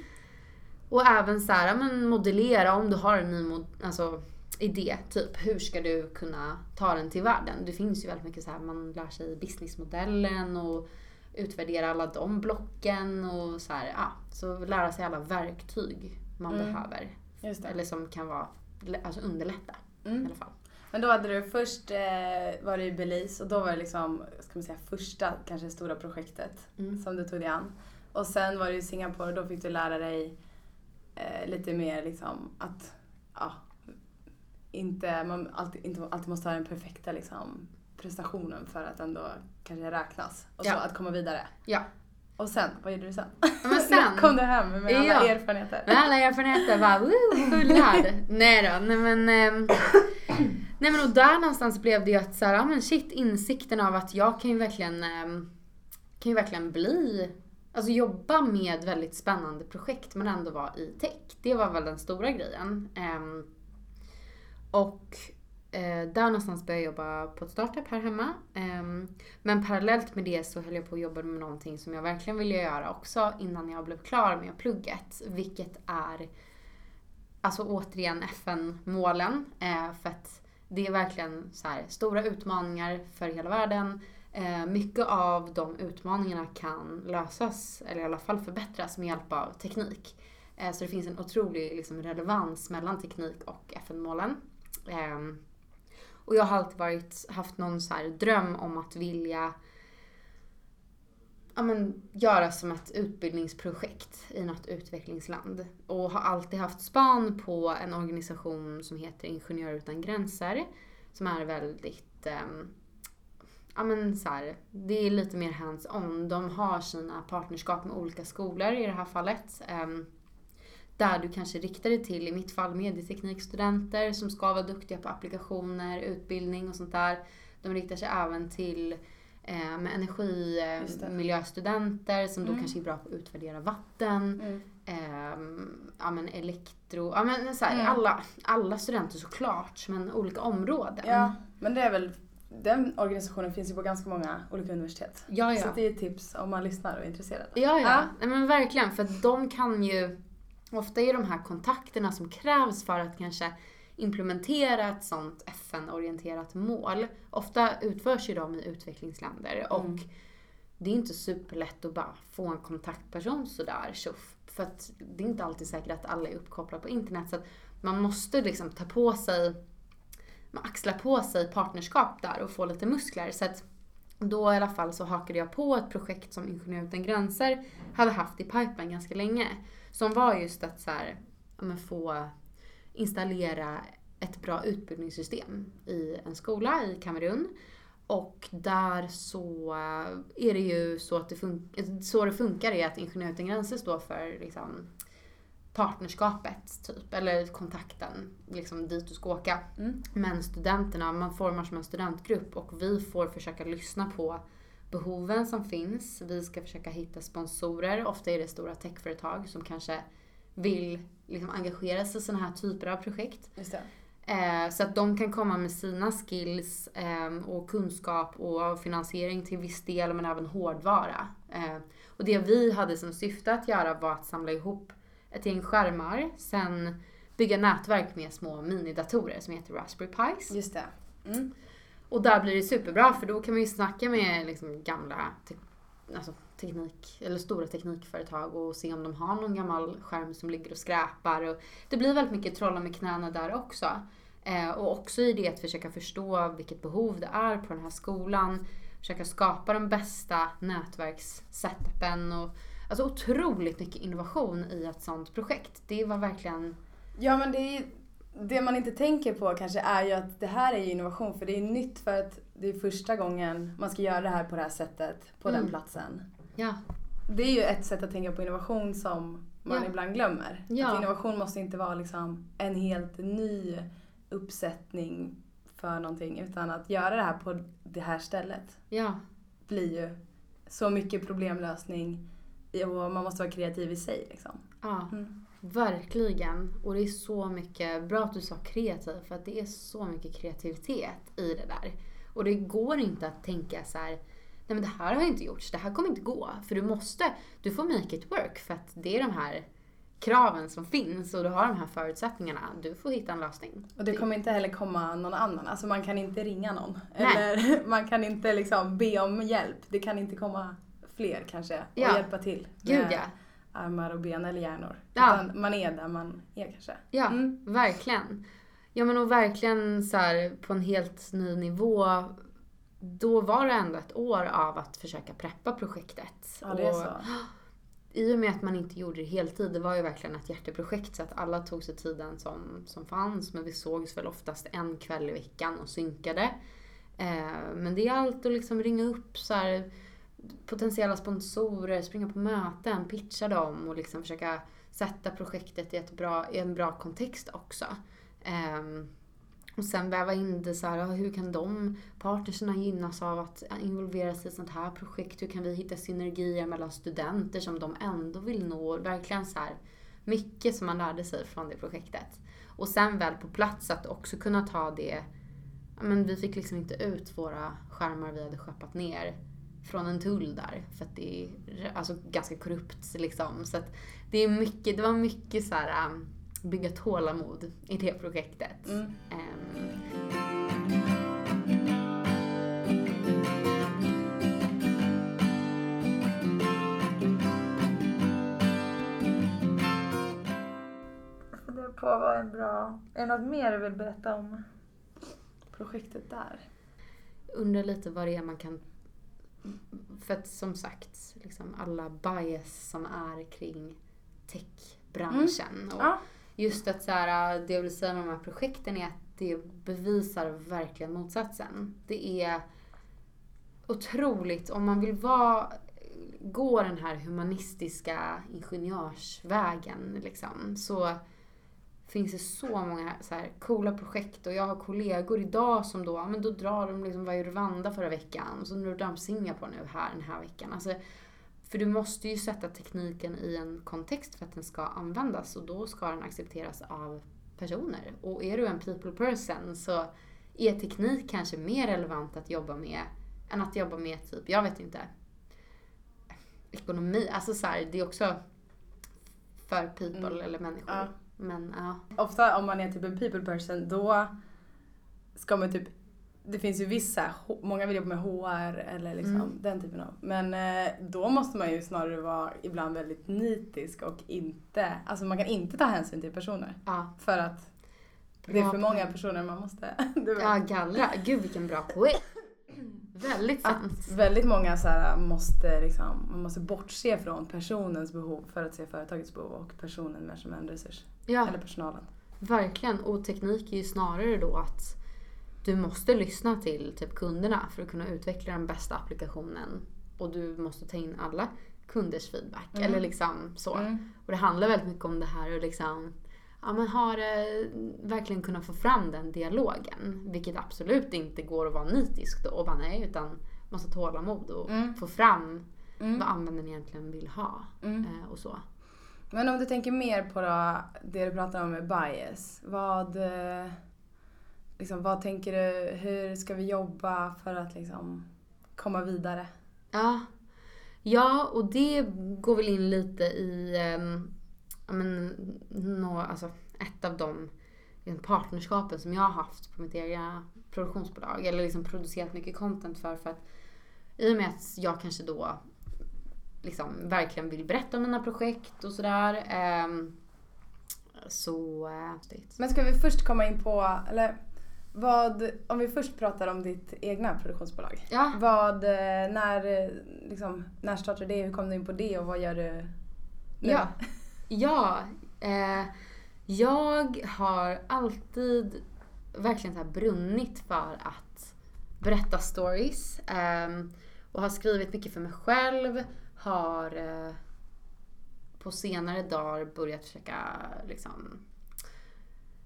Speaker 2: Och även så här, men modellera om du har en ny mod, alltså, idé. Typ hur ska du kunna ta den till världen? Det finns ju väldigt mycket så här, man lär sig businessmodellen och utvärdera alla de blocken och så här, ja. Så lära sig alla verktyg man
Speaker 1: Mm.
Speaker 2: behöver.
Speaker 1: Det.
Speaker 2: Eller som kan vara, alltså underlätta i
Speaker 1: Mm.
Speaker 2: alla fall.
Speaker 1: Men då hade du först eh, var det i Belize och då var det liksom, ska man säga, första kanske stora projektet
Speaker 2: Mm.
Speaker 1: som du tog dig an. Och sen var du i Singapore och då fick du lära dig eh, lite mer liksom att, ja, inte, man alltid, inte alltid måste ha den perfekta liksom, prestationen för att ändå kanske räknas. Och så
Speaker 2: Ja.
Speaker 1: att komma vidare.
Speaker 2: Ja.
Speaker 1: Och sen, vad gjorde du sen?
Speaker 2: Men [laughs] sen-
Speaker 1: kom du hem med alla
Speaker 2: Ja.
Speaker 1: erfarenheter?
Speaker 2: Med alla erfarenheter bara woo, fullärd. [laughs] nej då, nej men. ehm, nej men och där någonstans blev det ju att så här, ja men shit insikten av att jag kan ju verkligen, ehm, kan ju verkligen bli, alltså jobba med väldigt spännande projekt men ändå vara i tech. Det var väl den stora grejen. Ehm, och eh, där någonstans började jag jobba på ett startup här hemma. Eh, men parallellt med det så höll jag på att jobba med någonting som jag verkligen ville göra också innan jag blev klar med plugget. Vilket är alltså återigen FN-målen. Eh, för att det är verkligen så här, stora utmaningar för hela världen. Eh, mycket av de utmaningarna kan lösas, eller i alla fall förbättras med hjälp av teknik. Eh, så det finns en otrolig liksom, relevans mellan teknik och FN-målen. Um, och jag har alltid varit, haft någon så här dröm om att vilja ja, men, göra som ett utbildningsprojekt i något utvecklingsland. Och har alltid haft span på en organisation som heter Ingenjörer utan gränser. Som är väldigt, eh, ja men så här, det är lite mer hands-on. De har sina partnerskap med olika skolor i det här fallet. Eh, där du kanske riktar dig till, i mitt fall medieteknikstudenter som ska vara duktiga på applikationer, utbildning och sånt där. De riktar sig även till eh, med energimiljöstudenter som då
Speaker 1: Mm.
Speaker 2: kanske är bra på att utvärdera vatten.
Speaker 1: Mm.
Speaker 2: Ehm, ja men elektro, ja men så här,
Speaker 1: Mm.
Speaker 2: alla, alla studenter såklart men olika områden.
Speaker 1: Ja, men det är väl, den organisationen finns ju på ganska många olika universitet.
Speaker 2: ja.
Speaker 1: Så
Speaker 2: ja.
Speaker 1: det är ett tips om man lyssnar och är intresserad.
Speaker 2: Ja, ja.
Speaker 1: Ja.
Speaker 2: Nej, men verkligen. För de kan ju... Ofta är de här kontakterna som krävs för att kanske implementera ett sånt FN-orienterat mål. Ofta utförs ju de i utvecklingsländer och
Speaker 1: Mm.
Speaker 2: det är inte superlätt att bara få en kontaktperson sådär tjoff. För att det är inte alltid säkert att alla är uppkopplade på internet. Så att man måste liksom ta på sig, man axlar på sig partnerskap där och få lite muskler. Så att då i alla fall så hakade jag på ett projekt som Ingenjör utan gränser hade haft i pipen ganska länge. Som var just att så här, ja, men få installera ett bra utbildningssystem i en skola i Kamerun. Och där så eh, är det ju så att det, fun- så det funkar är att Ingenjör utan gränser står för liksom, partnerskapet typ, eller kontakten liksom dit du ska åka.
Speaker 1: Mm.
Speaker 2: Men studenterna, man formar som en studentgrupp och vi får försöka lyssna på behoven som finns. Vi ska försöka hitta sponsorer. Ofta är det stora techföretag som kanske vill liksom engagera sig i sådana här typer av projekt. Eh, så att de kan komma med sina skills eh, och kunskap och finansiering till viss del men även hårdvara. Eh, och det vi hade som syfte att göra var att samla ihop ett gäng skärmar, sen bygga nätverk med små minidatorer som heter Raspberry Pis.
Speaker 1: Just det. Mm.
Speaker 2: Och där blir det superbra för då kan man ju snacka med liksom gamla te- alltså teknik, eller stora teknikföretag och se om de har någon gammal skärm som ligger och skräpar. Och det blir väldigt mycket trolla med knäna där också. Eh, och också i det att försöka förstå vilket behov det är på den här skolan. Försöka skapa den bästa nätverkssetupen och alltså otroligt mycket innovation i ett sånt projekt. Det var verkligen,
Speaker 1: Ja men det är det man inte tänker på kanske är ju att det här är ju innovation för det är nytt för att det är första gången man ska göra det här på det här sättet på den
Speaker 2: Mm.
Speaker 1: platsen.
Speaker 2: ja,
Speaker 1: Det är ju ett sätt att tänka på innovation som man
Speaker 2: Ja.
Speaker 1: ibland glömmer.
Speaker 2: Ja.
Speaker 1: Att innovation måste inte vara liksom en helt ny uppsättning för någonting utan att göra det här på det här stället
Speaker 2: ja,
Speaker 1: blir ju så mycket problemlösning och man måste vara kreativ i sig liksom.
Speaker 2: ja.
Speaker 1: Mm.
Speaker 2: Verkligen. Och det är så mycket, bra att du sa kreativ, för att det är så mycket kreativitet i det där. Och det går inte att tänka så här, nej men det här har inte gjorts, det här kommer inte gå. För du måste, du får make it work för att det är de här kraven som finns och du har de här förutsättningarna. Du får hitta en lösning.
Speaker 1: Och det kommer inte heller komma någon annan. Alltså man kan inte ringa någon.
Speaker 2: Nej.
Speaker 1: Eller [laughs] man kan inte liksom be om hjälp. Det kan inte komma fler kanske och
Speaker 2: Ja.
Speaker 1: hjälpa till.
Speaker 2: Gud ja.
Speaker 1: Armar och ben eller hjärnor.
Speaker 2: Ja.
Speaker 1: Utan man är där man är kanske.
Speaker 2: Ja,
Speaker 1: Mm.
Speaker 2: verkligen. Ja men och verkligen så här på en helt ny nivå. Då var det ändå ett år av att försöka preppa projektet.
Speaker 1: Ja det är
Speaker 2: Och-
Speaker 1: så.
Speaker 2: i och med att man inte gjorde det heltid, det var ju verkligen ett hjärteprojekt så att alla tog sig tiden som, som fanns. Men vi sågs väl oftast en kväll i veckan och synkade. Eh, men det är allt att liksom ringa upp så här, potentiella sponsorer, springa på möten, pitcha dem och liksom försöka sätta projektet i, ett bra, i en bra kontext också. Um, och sen väva in det så här, ja, hur kan de partnerserna gynnas av att involvera sig i ett sånt här projekt? Hur kan vi hitta synergier mellan studenter som de ändå vill nå? Verkligen så här, mycket som man lärde sig från det projektet. Och sen väl på plats att också kunna ta det, ja, men vi fick liksom inte ut våra skärmar vi hade skeppat ner från en tull där. För att det är alltså, ganska korrupt liksom. Så att det, är mycket, det var mycket så här um, bygga tålamod i det projektet.
Speaker 1: Mm. Funderar på vad en bra... Är det något mer du vill berätta om projektet där?
Speaker 2: undrar lite vad det är man kan... För att som sagt, liksom alla bias som är kring techbranschen. Och
Speaker 1: Ja.
Speaker 2: just att så här, det jag vill säga med de här projekten är att det bevisar verkligen motsatsen. Det är otroligt, om man vill vara, gå den här humanistiska ingenjörsvägen liksom, så finns det så många så här coola projekt och jag har kollegor idag som då, men då drar de liksom, var i Rwanda förra veckan och så nu drar de Singapore nu här den här veckan. Alltså, för du måste ju sätta tekniken i en kontext för att den ska användas och då ska den accepteras av personer. Och är du en people person så är teknik kanske mer relevant att jobba med än att jobba med typ, jag vet inte, ekonomi. Alltså så här, det är också för people
Speaker 1: Mm.
Speaker 2: eller människor.
Speaker 1: Ja.
Speaker 2: Men ja.
Speaker 1: Ofta om man är typ en people person då ska man typ det finns ju vissa, många vill jobba med HR eller liksom
Speaker 2: Mm.
Speaker 1: den typen av. Men eh, då måste man ju snarare vara ibland väldigt nitisk och inte, alltså man kan inte ta hänsyn till personer.
Speaker 2: ja.
Speaker 1: För att det är för många personer man måste. [laughs]
Speaker 2: Ja, gallra. Gud vilken bra poäng. Väldigt sant.
Speaker 1: Att väldigt många så här måste liksom, man måste bortse från personens behov för att se företagets behov och personen mer som en resurs.
Speaker 2: Ja,
Speaker 1: Eller personalen.
Speaker 2: verkligen. Och teknik är ju snarare då att du måste lyssna till typ kunderna för att kunna utveckla den bästa applikationen. Och du måste ta in alla kunders feedback.
Speaker 1: Mm.
Speaker 2: Eller liksom så.
Speaker 1: Mm.
Speaker 2: Och det handlar väldigt mycket om det här och liksom Ja men har eh, verkligen kunnat få fram den dialogen. Vilket absolut inte går att vara nitisk då och bara nej utan ha tålamod och
Speaker 1: Mm.
Speaker 2: få fram
Speaker 1: Mm.
Speaker 2: vad användaren egentligen vill ha.
Speaker 1: Mm.
Speaker 2: Eh, och så.
Speaker 1: Men om du tänker mer på då, det du pratar om med bias. Vad, eh, liksom, vad tänker du, hur ska vi jobba för att liksom komma vidare?
Speaker 2: Ja. ja, och det går väl in lite i um, men, nå, alltså, ett av de liksom, partnerskapen som jag har haft på mitt egna produktionsbolag. Eller liksom producerat mycket content för. för att I och med att jag kanske då liksom, verkligen vill berätta om mina projekt och sådär. ehm, så... eh,
Speaker 1: Men ska vi först komma in på, eller vad, om vi först pratar om ditt egna produktionsbolag.
Speaker 2: ja,
Speaker 1: Vad, eh, när, eh, liksom, när startade det, hur kom du in på det och vad gör du nu?
Speaker 2: Ja. [laughs] Ja. Eh, jag har alltid verkligen så här brunnit för att berätta stories. Eh, och har skrivit mycket för mig själv. Har eh, på senare dagar börjat försöka liksom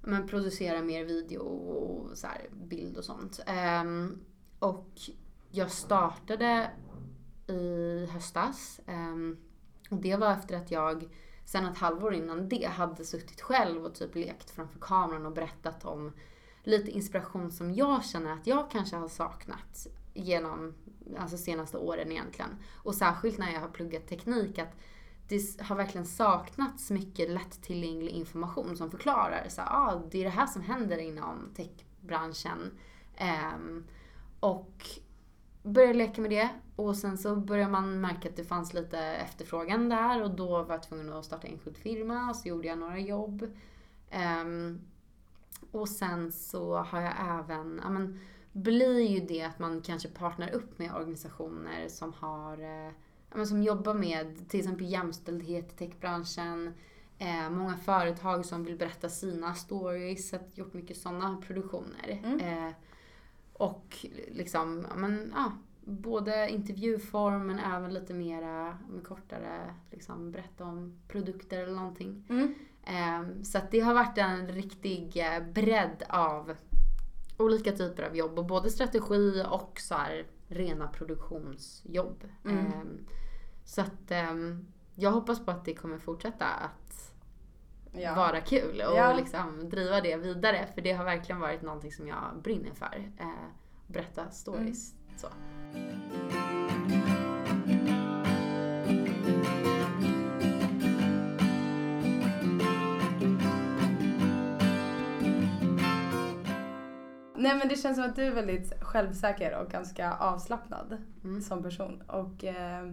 Speaker 2: men producera mer video och så här, bild och sånt. Um, och jag startade i höstas. Um, och det var efter att jag sen ett halvår innan det hade suttit själv och typ lekt framför kameran och berättat om lite inspiration som jag känner att jag kanske har saknat genom alltså senaste åren egentligen. Och särskilt när jag har pluggat teknik att det har verkligen saknats mycket lättillgänglig information som förklarar så här, ah, det är det här som händer inom techbranschen. Um, och började leka med det och sen så började man märka att det fanns lite efterfrågan där och då var jag tvungen att starta enskild firma och så gjorde jag några jobb. Ehm, och sen så har jag även, ja men blir ju det att man kanske partner upp med organisationer som har, eh, ja men som jobbar med till exempel jämställdhet i techbranschen. Eh, många företag som vill berätta sina stories, så att gjort mycket sådana produktioner.
Speaker 1: Mm.
Speaker 2: Eh, och liksom, men, ja, både intervjuform men även lite mera kortare, liksom berätta om produkter eller någonting.
Speaker 1: Mm.
Speaker 2: Ehm, Så att det har varit en riktig eh, bredd av olika typer av jobb. Och både strategi och så här rena produktionsjobb.
Speaker 1: Mm.
Speaker 2: Ehm, Så att ehm, jag hoppas på att det kommer fortsätta att
Speaker 1: Ja.
Speaker 2: vara kul och
Speaker 1: Ja.
Speaker 2: liksom driva det vidare. För det har verkligen varit någonting som jag brinner för. Eh, berätta stories.
Speaker 1: Mm.
Speaker 2: Så.
Speaker 1: Nej men det känns som att du är väldigt självsäker och ganska avslappnad
Speaker 2: Mm.
Speaker 1: som person. Och eh,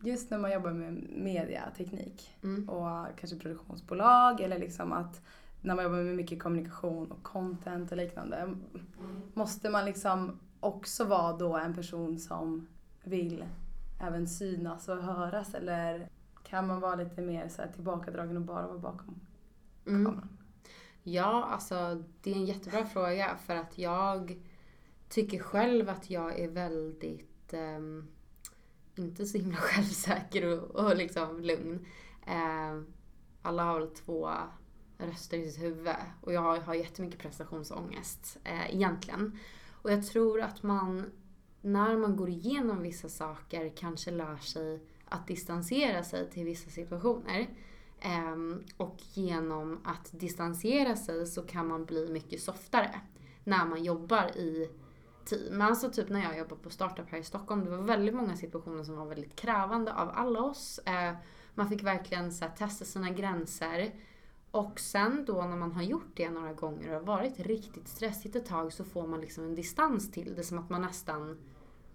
Speaker 1: just när man jobbar med media, teknik
Speaker 2: Mm.
Speaker 1: och kanske produktionsbolag eller liksom att när man jobbar med mycket kommunikation och content och liknande. Måste man liksom också vara då en person som vill även synas och höras eller kan man vara lite mer så här tillbakadragen och bara vara bakom
Speaker 2: Mm.
Speaker 1: kameran?
Speaker 2: Ja, alltså det är en jättebra fråga för att jag tycker själv att jag är väldigt, ehm, inte så himla [laughs] självsäker och, och liksom lugn. Eh, alla har väl två röster i sitt huvud. Och jag har, har jättemycket prestationsångest eh, egentligen. Och jag tror att man, när man går igenom vissa saker, kanske lär sig att distansera sig till vissa situationer. Eh, och genom att distansera sig så kan man bli mycket softare när man jobbar i team. Alltså typ när jag jobbade på startup här i Stockholm, det var väldigt många situationer som var väldigt krävande av alla oss. Uh, man fick verkligen så här, testa sina gränser. Och sen då när man har gjort det några gånger och har varit riktigt stressigt ett tag så får man liksom en distans till det. Som att man nästan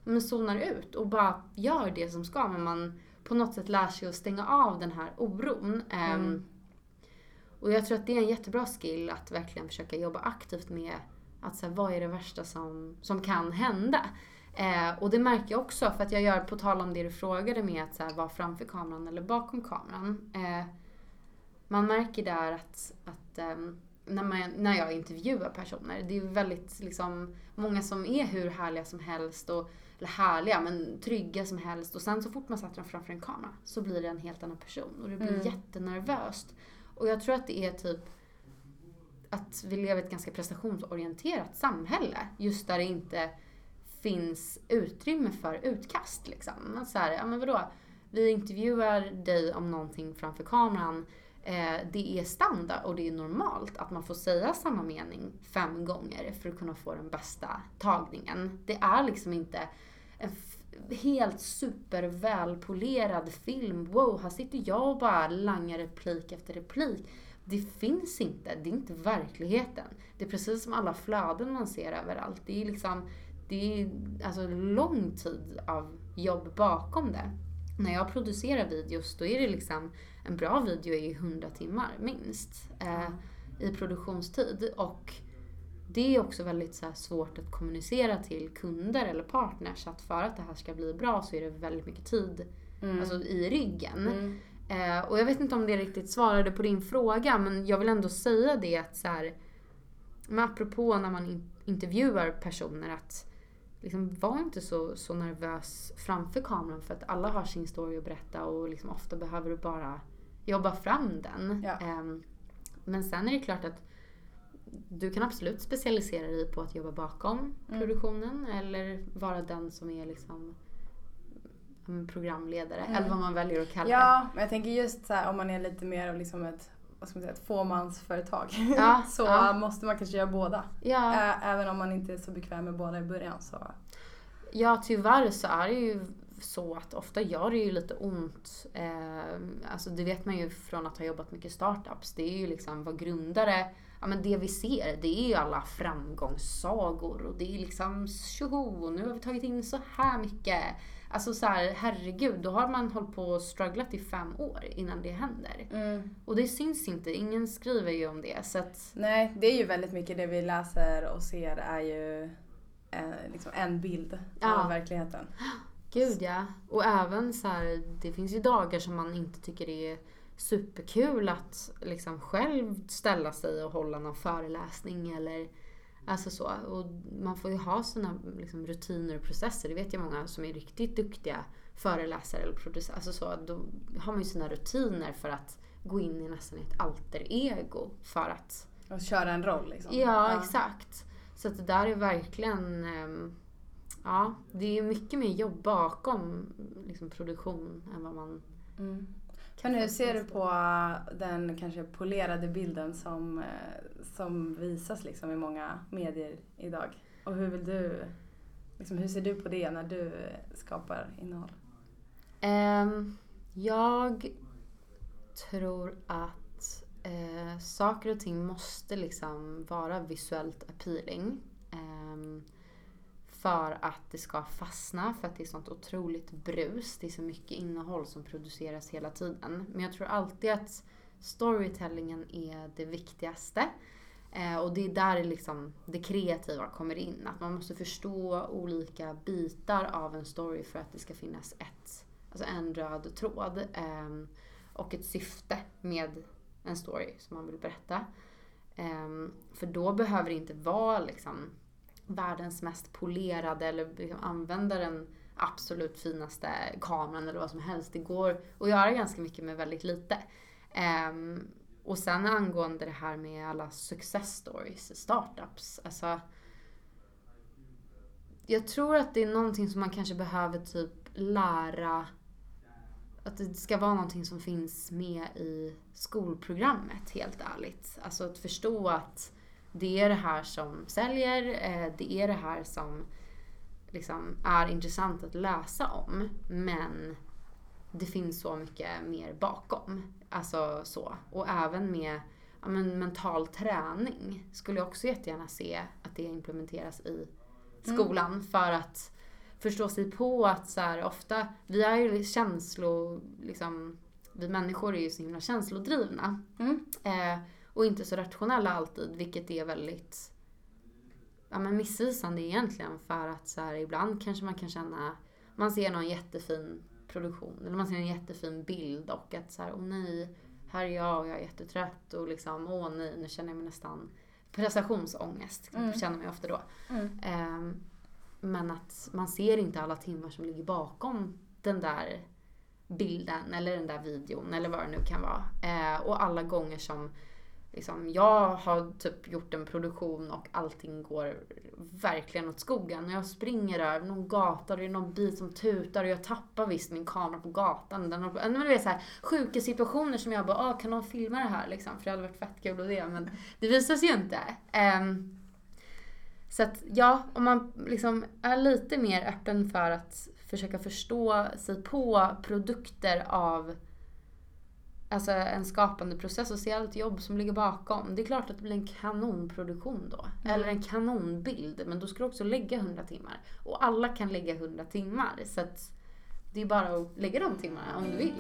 Speaker 2: men zonar ut och bara gör det som ska. Men man på något sätt lär sig att stänga av den här oron. Ehm, mm. och jag tror att det är en jättebra skill att verkligen försöka jobba aktivt med att så här, vad är det värsta som, som kan hända? Eh, och det märker jag också för att jag gör, på tal om det du frågade med att så här, vara framför kameran eller bakom kameran. Eh, man märker där att, att eh, när, man, när jag intervjuar personer, det är väldigt liksom, många som är hur härliga som helst och eller härliga, men trygga som helst. Och sen så fort man sätter dem framför en kamera så blir det en helt annan person. Och det blir mm. jättenervöst. Och jag tror att det är typ att vi lever i ett ganska prestationsorienterat samhälle. Just där det inte finns utrymme för utkast liksom. Så här, ja men vadå? Vi intervjuar dig om någonting framför kameran. Eh, det är standard och det är normalt att man får säga samma mening fem gånger för att kunna få den bästa tagningen. Det är liksom inte en helt supervälpolerad film. Wow, här sitter jag och bara langar replik efter replik. Det finns inte, det är inte verkligheten. Det är precis som alla flöden man ser överallt. Det är liksom, det är alltså lång tid av jobb bakom det. När jag producerar videos då är det liksom, en bra video är ju 100 timmar minst eh, i produktionstid. Och det är också väldigt så svårt att kommunicera till kunder eller partners att för att det här ska bli bra så är det väldigt mycket tid mm. alltså, i ryggen. Mm. Eh, och jag vet inte om det riktigt svarade på din fråga men jag vill ändå säga det att så här, men apropå när man in intervjuar personer att liksom, var inte så, så nervös framför kameran för att alla har sin story att berätta och liksom, ofta behöver du bara jobba fram den. Ja. Eh, men sen är det klart att du kan absolut specialisera dig på att jobba bakom mm. produktionen eller vara den som är liksom programledare mm. eller vad man väljer att kalla
Speaker 1: det. Ja, men jag tänker just så här, om man är lite mer av liksom ett vad ska man säga, ett fåmansföretag ja, [laughs] så ja. måste man kanske göra båda. Ja. Även om man inte är så bekväm med båda i början. Så.
Speaker 2: Ja, tyvärr så är det ju så att ofta gör det ju lite ont. Eh, alltså det vet man ju från att ha jobbat mycket startups. Det är ju liksom vad grundare ja men det vi ser det är ju alla framgångssagor och det är liksom tjoho, nu har vi tagit in så här mycket. Alltså så här, herregud, då har man hållit på och strugglat i fem år innan det händer. Mm. Och det syns inte, ingen skriver ju om det. Så att...
Speaker 1: Nej, det är ju väldigt mycket det vi läser och ser är ju eh, liksom en bild ja. av verkligheten. [gasps]
Speaker 2: Gud ja. Och även så här, det finns ju dagar som man inte tycker det är superkul att liksom själv ställa sig och hålla någon föreläsning eller Alltså så. Och man får ju ha sina liksom, rutiner och processer. Det vet jag många som är riktigt duktiga föreläsare eller producenter. Alltså så, då har man ju sina rutiner för att gå in i nästan ett alter ego för att...
Speaker 1: Och köra en roll liksom.
Speaker 2: Ja, ja. exakt. Så att det där är verkligen... Ehm, ja, det är mycket mer jobb bakom liksom, produktion än vad man mm.
Speaker 1: Men hur ser du på den kanske polerade bilden som, eh, som visas liksom i många medier idag? Och hur vill du, liksom, hur ser du på det när du skapar innehåll?
Speaker 2: Um, jag tror att uh, saker och ting måste liksom vara visuellt appealing. Um, för att det ska fastna, för att det är sånt otroligt brus. Det är så mycket innehåll som produceras hela tiden. Men jag tror alltid att storytellingen är det viktigaste. Eh, och det är där liksom det kreativa kommer in. Att man måste förstå olika bitar av en story för att det ska finnas ett, alltså en röd tråd. Eh, och ett syfte med en story som man vill berätta. Eh, för då behöver det inte vara liksom världens mest polerade eller liksom använda den absolut finaste kameran eller vad som helst. Det går att göra ganska mycket med väldigt lite. Um, och sen angående det här med alla success stories, startups. Alltså, jag tror att det är någonting som man kanske behöver typ lära att det ska vara någonting som finns med i skolprogrammet, helt ärligt. Alltså att förstå att det är det här som säljer, eh, det är det här som liksom är intressant att läsa om. Men det finns så mycket mer bakom. Alltså så. Och även med ja, men mental träning skulle jag också jättegärna se att det implementeras i skolan mm. för att förstå sig på att så här, ofta, vi är ju känslo, liksom, vi människor är ju så himla känslodrivna. Mm. Eh, och inte så rationella alltid, vilket är väldigt ja, men missvisande egentligen för att så här, ibland kanske man kan känna, man ser någon jättefin produktion eller man ser en jättefin bild och att så här, åh nej, här är jag och jag är jättetrött och liksom, åh nej, nu känner jag mig nästan prestationsångest, mm. känner man ofta då. Mm. Eh, men att man ser inte alla timmar som ligger bakom den där bilden eller den där videon eller vad det nu kan vara. Eh, och alla gånger som liksom, jag har typ gjort en produktion och allting går verkligen åt skogen. Jag springer över någon gata och det är någon bil som tutar och jag tappar visst min kamera på gatan. Den, men det är så här, sjuka situationer som jag bara, ah, kan någon filma det här liksom? För det hade varit fett kul och det. Men det visas ju inte. Um, så att ja, om man liksom är lite mer öppen för att försöka förstå sig på produkter av alltså en skapande process och se allt jobb som ligger bakom. Det är klart att det blir en kanonproduktion då. Mm. Eller en kanonbild. Men då ska du också lägga 100 timmar. Och alla kan lägga 100 timmar. Så att det är bara att lägga de timmarna om du vill.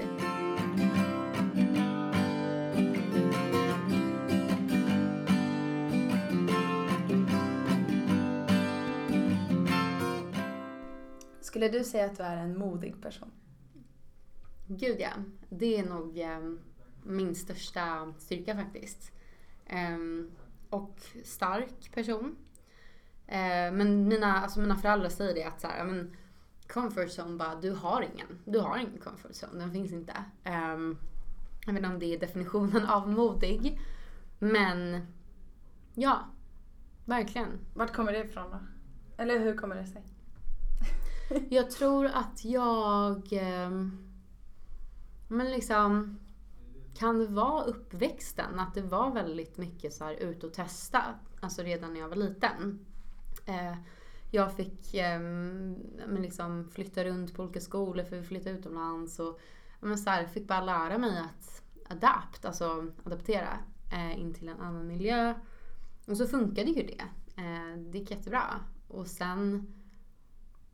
Speaker 1: Skulle du säga att du är en modig person?
Speaker 2: Gud ja. Det är nog eh, min största styrka faktiskt. Eh, och stark person. Eh, men mina, alltså mina föräldrar säger det att så här, men comfort zone bara, du har ingen. Du har ingen comfort zone, den finns inte. Um, jag vet inte om det är definitionen [laughs] av modig. Men ja, verkligen.
Speaker 1: Vart kommer det ifrån då? Eller hur kommer det sig?
Speaker 2: jag tror att jag... Eh, men liksom... Kan det vara uppväxten? Att det var väldigt mycket så här ut och testa. Alltså redan när jag var liten. Eh, jag fick eh, men liksom flytta runt på olika skolor för vi flyttade utomlands. Och men så här, fick bara lära mig att adapt, alltså adaptera eh, in till en annan miljö. Och så funkade ju det. Eh, det gick jättebra. Och sen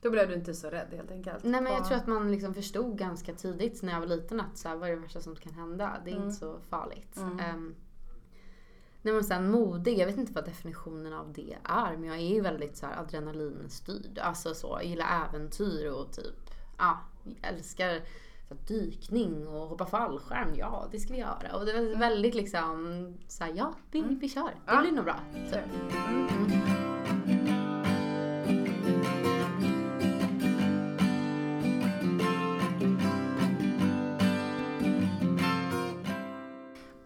Speaker 1: då blev du inte så rädd helt enkelt?
Speaker 2: Nej men jag tror att man liksom förstod ganska tidigt när jag var liten att så här, vad är det värsta som kan hända? Det är mm. inte så farligt. Mm. Um, nej men sen modig, jag vet inte vad definitionen av det är men jag är ju väldigt så här adrenalinstyrd. Alltså så, jag gillar äventyr och typ, ja, älskar så här, dykning och hoppa fallskärm. Ja, det ska vi göra. Och det var mm. väldigt liksom så här, ja, vi, mm. vi kör. Det blir nog bra. Typ. Mm.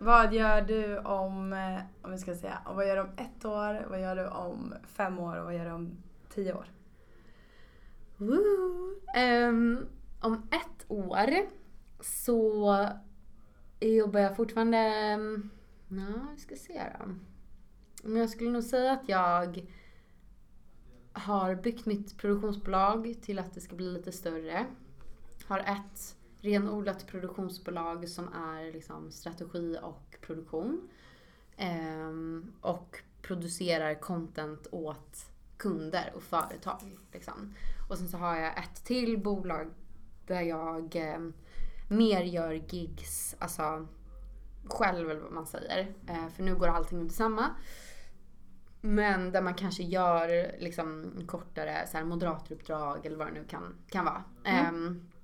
Speaker 1: Vad gör du om, eh, om vi ska säga, vad gör du om ett år, vad gör du om fem år och vad gör du om tio år?
Speaker 2: Um, om ett år så jobbar jag fortfarande, mm, ja vi ska se då. Men jag skulle nog säga att jag har byggt mitt produktionsbolag till att det ska bli lite större. Har ett renodlat produktionsbolag som är liksom strategi och produktion. Ehm, och producerar content åt kunder och företag. Liksom. Och sen så har jag ett till bolag där jag eh, mer gör gigs, alltså själv eller vad man säger. Eh, för nu går allting under samma. Men där man kanske gör liksom kortare så här, moderatoruppdrag eller vad det nu kan, kan vara. Mm. Eh,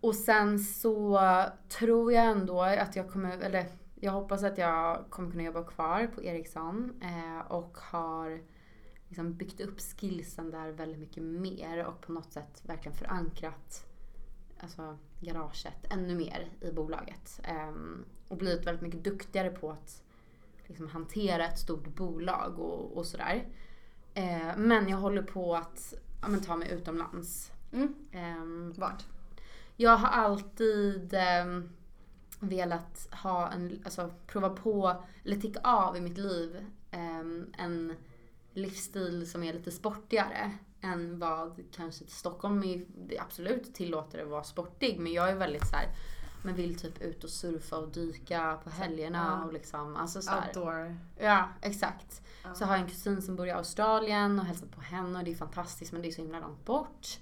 Speaker 2: och sen så tror jag ändå att jag kommer, eller jag hoppas att jag kommer kunna jobba kvar på Ericsson eh, och har liksom byggt upp skillsen där väldigt mycket mer och på något sätt verkligen förankrat alltså, garaget ännu mer i bolaget. Ehm, och blivit väldigt mycket duktigare på att liksom, hantera ett stort bolag och, och sådär. Eh, men jag håller på att ja, men, ta mig utomlands.
Speaker 1: Mm.
Speaker 2: Ehm,
Speaker 1: Vart?
Speaker 2: Jag har alltid ehm, velat ha en, alltså prova på, eller ticka av i mitt liv ehm, en livsstil som är lite sportigare än vad kanske Stockholm är, absolut tillåter att vara sportig men jag är väldigt så här, men vill typ ut och surfa och dyka på helgerna
Speaker 1: Ja.
Speaker 2: och liksom, alltså så här,
Speaker 1: Outdoor.
Speaker 2: Ja, exakt.
Speaker 1: Ja.
Speaker 2: Så har jag en kusin som bor i Australien och hälsat på henne och det är fantastiskt men det är så himla långt bort.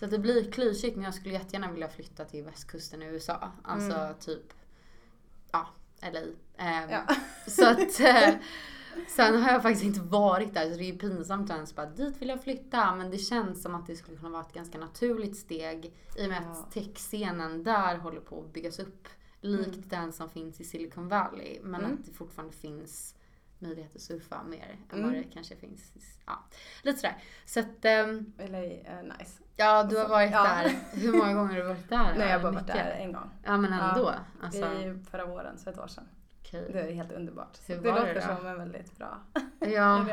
Speaker 2: Så att det blir klyschigt men jag skulle jättegärna vilja flytta till västkusten i USA. Alltså
Speaker 1: Mm.
Speaker 2: typ, ja, LA. Ehm,
Speaker 1: Ja.
Speaker 2: Så att, [laughs] eh, sen har jag faktiskt inte varit där så det är ju pinsamt att ens bara dit vill jag flytta. Men det känns som att det skulle kunna vara ett ganska naturligt steg i och med
Speaker 1: Ja.
Speaker 2: att techscenen där håller på att byggas upp. Likt den som finns i Silicon Valley. Men
Speaker 1: Mm.
Speaker 2: att det fortfarande finns möjlighet att surfa mer än
Speaker 1: Mm.
Speaker 2: vad det kanske finns. Ja, lite sådär. Så att, ehm,
Speaker 1: LA är nice.
Speaker 2: Ja du har
Speaker 1: Så-
Speaker 2: varit
Speaker 1: ja.
Speaker 2: där. Hur många gånger har du varit där? [laughs]
Speaker 1: Nej, jag har bara varit där en gång.
Speaker 2: Ja men ändå.
Speaker 1: Ja.
Speaker 2: Alltså,
Speaker 1: I förra våren, så ett år sedan.
Speaker 2: okej.
Speaker 1: Det är helt underbart.
Speaker 2: Hur
Speaker 1: det
Speaker 2: var det
Speaker 1: låter
Speaker 2: då?
Speaker 1: som en väldigt bra [laughs]
Speaker 2: Ja,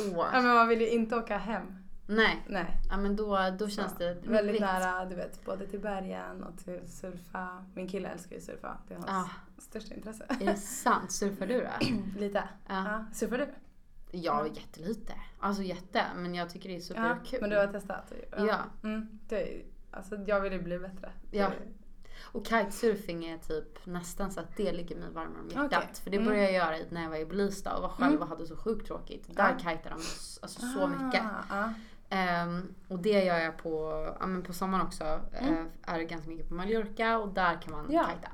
Speaker 2: åh.
Speaker 1: Ja, men man vill ju inte åka hem.
Speaker 2: Nej,
Speaker 1: Nej.
Speaker 2: ja men då, då känns
Speaker 1: Så,
Speaker 2: det
Speaker 1: Väldigt
Speaker 2: vet-
Speaker 1: nära, du vet, både till bergen och till surfa. Min kille älskar ju surfa. Det är hans
Speaker 2: Ah.
Speaker 1: största intresse.
Speaker 2: Är det sant? Surfar du då? [clears throat]
Speaker 1: Lite.
Speaker 2: Ja.
Speaker 1: Ja. Surfar du?
Speaker 2: Ja, jättelite. Alltså jätte. Men jag tycker det är
Speaker 1: Ja,
Speaker 2: superkul.
Speaker 1: men du har testat?
Speaker 2: Ja.
Speaker 1: Mm, det alltså, jag vill ju bli bättre.
Speaker 2: Ja. Och kitesurfing är typ nästan så att det ligger mig varmare om hjärtat.
Speaker 1: Okej.
Speaker 2: För det
Speaker 1: Mm.
Speaker 2: började jag göra när jag var i Blistad och var själv
Speaker 1: Mm.
Speaker 2: och hade så sjukt tråkigt. Där
Speaker 1: Ja.
Speaker 2: kitar de alltså, så mycket.
Speaker 1: Ah, ah.
Speaker 2: Ehm, och det gör jag på, ja, men på sommaren också.
Speaker 1: Mm.
Speaker 2: Eh, är det ganska mycket på Mallorca och där kan man
Speaker 1: Ja.
Speaker 2: kita.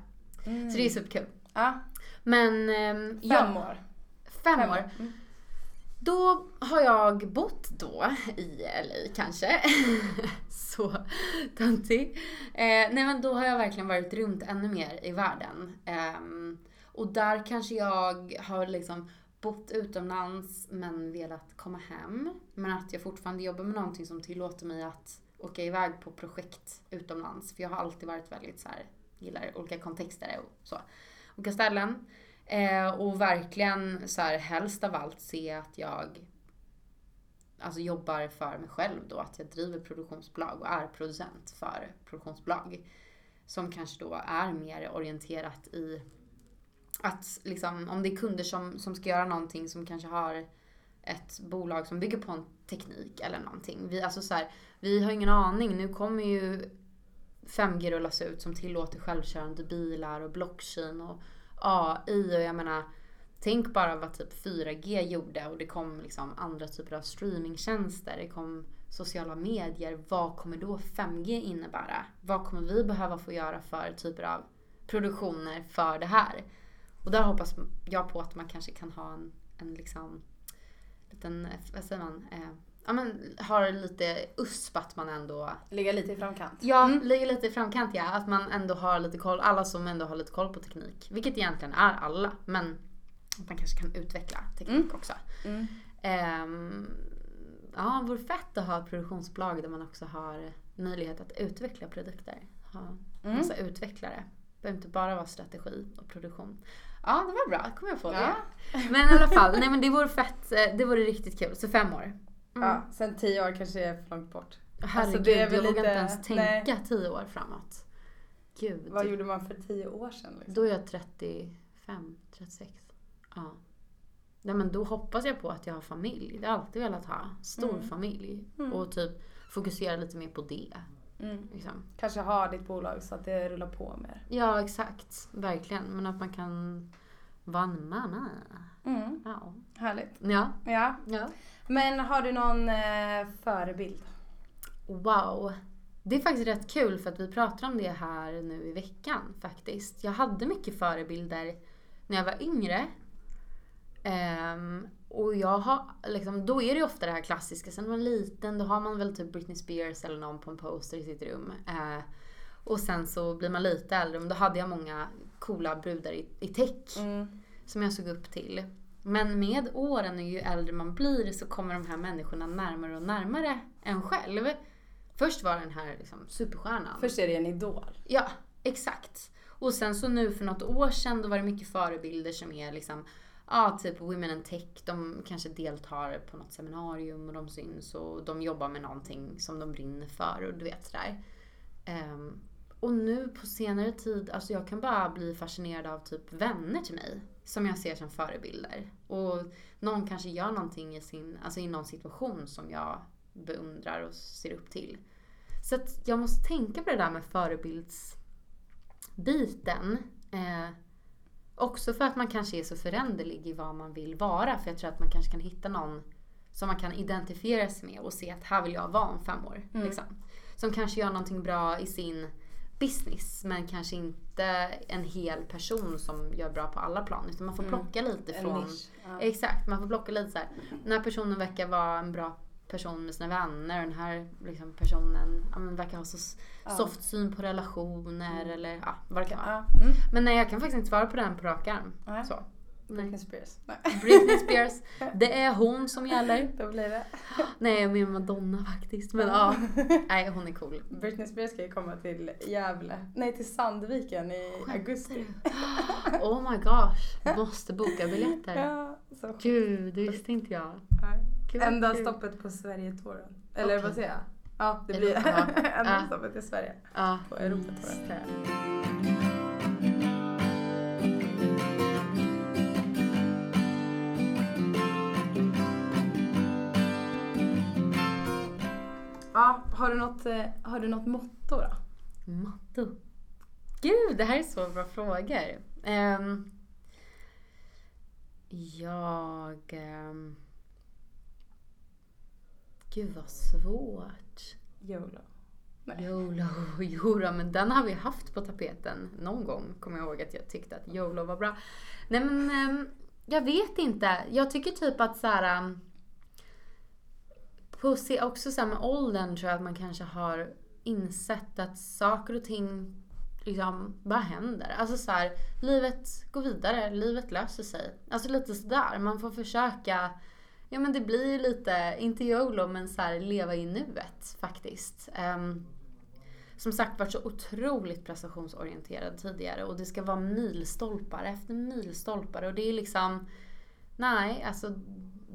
Speaker 1: Mm.
Speaker 2: Så det är superkul.
Speaker 1: Ja,
Speaker 2: Men ehm,
Speaker 1: fem
Speaker 2: ja,
Speaker 1: år.
Speaker 2: fem år.
Speaker 1: Mm.
Speaker 2: Då har jag bott då i LA kanske. [laughs] Så töntig. Eh, nej men då har jag verkligen varit runt ännu mer i världen. Eh, och där kanske jag har liksom bott utomlands men velat komma hem. Men att jag fortfarande jobbar med någonting som tillåter mig att åka iväg på projekt utomlands. För jag har alltid varit väldigt så här, gillar olika kontexter och så. Olika ställen. Eh, och verkligen så här, helst av allt se att jag alltså jobbar för mig själv då. Att jag driver produktionsbolag och är producent för produktionsbolag. Som kanske då är mer orienterat i att liksom, om det är kunder som, som ska göra någonting som kanske har ett bolag som bygger på en teknik eller någonting. Vi, alltså så här, vi har ingen aning. Nu kommer ju 5G rullas ut som tillåter självkörande bilar och blockchain och AI och jag menar Tänk bara vad typ 4G gjorde och det kom liksom andra typer av streamingtjänster. Det kom sociala medier. Vad kommer då 5G innebära? Vad kommer vi behöva få göra för typer av produktioner för det här? Och där hoppas jag på att man kanske kan ha en, en liksom liten, eh, vad säger man? Eh, ja men har lite USP att man ändå
Speaker 1: Ligga lite i framkant.
Speaker 2: Ja,
Speaker 1: Mm.
Speaker 2: ligger lite i framkant ja. Att man ändå har lite koll. Alla som ändå har lite koll på teknik. Vilket egentligen är alla. Men att man kanske kan utveckla teknik
Speaker 1: Mm.
Speaker 2: också.
Speaker 1: Mm.
Speaker 2: Ehm, ja, vore fett att ha ett produktionsbolag där man också har möjlighet att utveckla produkter. Ha
Speaker 1: Mm.
Speaker 2: massa utvecklare. Det behöver inte bara vara strategi och produktion. Ja, det var bra. kom jag på det.
Speaker 1: Ja.
Speaker 2: Men i alla fall, nej men det vore fett. eh, Det vore riktigt kul. Så fem år. Mm.
Speaker 1: Ja, sen tio år kanske är för långt bort.
Speaker 2: Herregud,
Speaker 1: Alltså, det är väl
Speaker 2: jag vågar
Speaker 1: lite-
Speaker 2: inte ens tänka tio år framåt. Gud.
Speaker 1: Vad gjorde man för tio år sedan? Liksom?
Speaker 2: Då är jag 35, 36. Ja. Nej men då hoppas jag på att jag har familj. Det har jag alltid velat ha. Stor
Speaker 1: Mm.
Speaker 2: familj.
Speaker 1: Mm.
Speaker 2: Och typ fokusera lite mer på det.
Speaker 1: Mm.
Speaker 2: Liksom.
Speaker 1: Kanske ha ditt bolag så att det rullar på mer.
Speaker 2: Ja exakt. Verkligen. Men att man kan vara en mamma.
Speaker 1: Mm.
Speaker 2: Ja.
Speaker 1: Härligt.
Speaker 2: Ja.
Speaker 1: Ja.
Speaker 2: ja.
Speaker 1: Men har du någon eh, förebild?
Speaker 2: Wow. Det är faktiskt rätt kul för att vi pratar om det här nu i veckan faktiskt. Jag hade mycket förebilder när jag var yngre. Ehm, och jag har, liksom, då är det ju ofta det här klassiska. Sen när man är liten då har man väl typ Britney Spears eller någon på en poster i sitt rum. Eh, och sen så blir man lite äldre. Men då hade jag många coola brudar i, i tech
Speaker 1: Mm.
Speaker 2: som jag såg upp till. Men med åren och ju äldre man blir så kommer de här människorna närmare och närmare en själv. Först var den här liksom superstjärnan.
Speaker 1: Först är det en idol.
Speaker 2: Ja, exakt. Och sen så nu för något år sedan då var det mycket förebilder som är liksom Ja, typ Women in Tech. De kanske deltar på något seminarium och de syns och de jobbar med någonting som de brinner för och du vet sådär. Um, och nu på senare tid, alltså jag kan bara bli fascinerad av typ vänner till mig som jag ser som förebilder. Och någon kanske gör någonting i, sin, alltså i någon situation som jag beundrar och ser upp till. Så att jag måste tänka på det där med förebildsbiten. Eh, också för att man kanske är så föränderlig i vad man vill vara. För jag tror att man kanske kan hitta någon som man kan identifiera sig med och se att här vill jag vara om fem år. Mm. Liksom. Som kanske gör någonting bra i sin business men kanske inte en hel person som gör bra på alla plan. Utan man får mm. plocka mm. lite från... Ja. Exakt, man får plocka lite så här. Den här personen verkar vara en bra person med sina vänner den här liksom, personen ja, verkar ha så ja. soft syn på relationer mm. eller ja, vad det kan vara. Mm. Men nej, jag kan faktiskt inte svara på den på rak arm. Så.
Speaker 1: Britney Spears.
Speaker 2: Britney Spears. [laughs] Det är hon som gäller.
Speaker 1: Då blir det.
Speaker 2: Nej, jag menar Madonna faktiskt. Men ja. [laughs] Nej, hon är cool.
Speaker 1: Britney Spears ska ju komma till Gävle. Nej, till Sandviken i Skämtar augusti. [laughs]
Speaker 2: Oh my gosh. Måste boka biljetter. Ja, så Gud, det visste inte jag.
Speaker 1: Gud, Enda kul. stoppet på Sverige-touren. Eller okay. vad säger jag? Ja, det blir enda stoppet i Sverige. Ja. På Europatouren. Ja, har du något, eh, har du något motto då?
Speaker 2: Motto? Gud, det här är så bra frågor. Um, jag... Um, gud vad svårt.
Speaker 1: YOLO.
Speaker 2: Nej. YOLO, [laughs] jodå, men den har vi haft på tapeten någon gång. Kommer jag ihåg att jag tyckte att YOLO var bra. Nej men, um, jag vet inte. Jag tycker typ att så här, på se också så med åldern tror jag att man kanske har insett att saker och ting liksom bara händer. Alltså så här, livet går vidare, livet löser sig. Alltså lite sådär, man får försöka Ja men det blir ju lite, inte YOLO men så här, leva i nuet faktiskt. Um, som sagt varit så otroligt prestationsorienterad tidigare och det ska vara milstolpar efter milstolpar och det är liksom Nej, alltså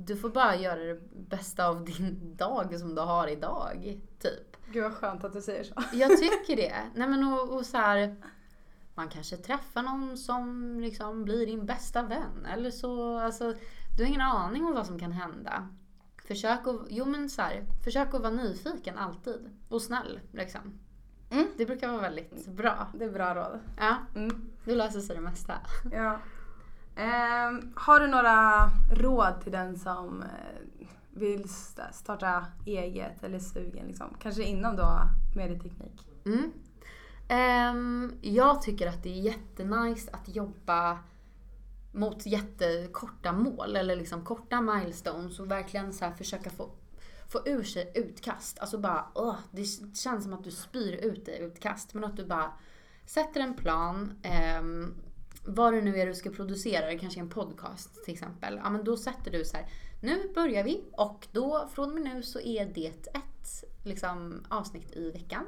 Speaker 2: du får bara göra det bästa av din dag som du har idag. Typ.
Speaker 1: Gud vad skönt att du säger så.
Speaker 2: Jag tycker det. Nej men och, och så här, Man kanske träffar någon som liksom blir din bästa vän. Eller så, alltså, du har ingen aning om vad som kan hända. Försök att, jo men så här, försök att vara nyfiken alltid. Och snäll liksom. Mm. Det brukar vara väldigt bra.
Speaker 1: Det är bra råd.
Speaker 2: Ja. Mm. Du löser sig det mesta.
Speaker 1: Ja. Ehm, har du några råd till den som eh, vill starta eget eller sugen liksom? Kanske inom då medieteknik?
Speaker 2: Mm. Um, jag tycker att det är jättenice att jobba mot jättekorta mål eller liksom korta milestones och verkligen så försöka få, få ur sig utkast. Alltså bara, åh, det känns som att du spyr ut dig utkast. Men att du bara sätter en plan, um, vad det nu är du ska producera, kanske en podcast till exempel. Ja men då sätter du så här, nu börjar vi och då från och med nu så är det ett liksom, avsnitt i veckan.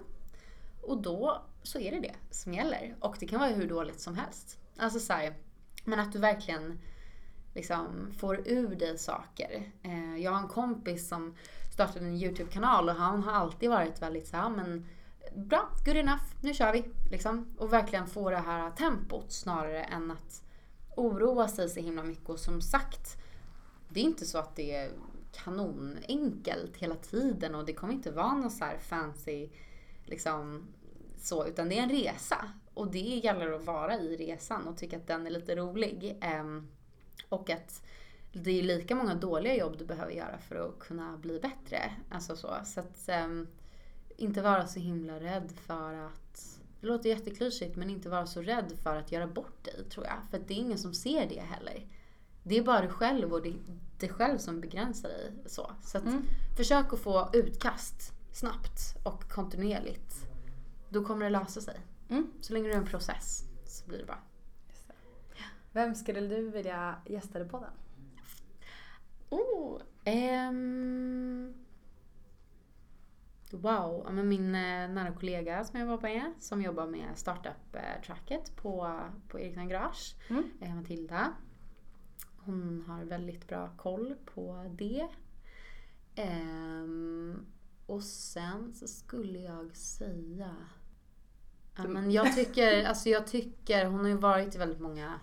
Speaker 2: Och då så är det det som gäller. Och det kan vara hur dåligt som helst. Alltså så här, men att du verkligen liksom får ur dig saker. Eh, jag har en kompis som startade en YouTube-kanal och han har alltid varit väldigt så här, men bra, good enough, nu kör vi. Liksom. Och verkligen få det här tempot snarare än att oroa sig så himla mycket. Och som sagt, det är inte så att det är kanonenkelt hela tiden och det kommer inte vara någon så här fancy liksom så, utan det är en resa. Och det gäller att vara i resan och tycka att den är lite rolig. Ehm, och att det är lika många dåliga jobb du behöver göra för att kunna bli bättre. Alltså så. Så att ehm, inte vara så himla rädd för att det låter jätteklyschigt men inte vara så rädd för att göra bort dig tror jag. För det är ingen som ser det heller. Det är bara du själv och det är dig själv som begränsar dig. Så, så att mm. försök att få utkast snabbt och kontinuerligt. Då kommer det lösa sig. Mm. Så länge du är en process så blir det bra. Det.
Speaker 1: Vem skulle du vilja gästa på den?
Speaker 2: Oh, um, Wow, ja, men min eh, nära kollega som jag jobbar med, som jobbar med startup-tracket på, på Ericsson Garage,
Speaker 1: Mm.
Speaker 2: eh, Matilda. Hon har väldigt bra koll på det. Ehm, och sen så skulle jag säga... Ja, men jag tycker, [laughs] alltså jag tycker, hon har ju varit i väldigt många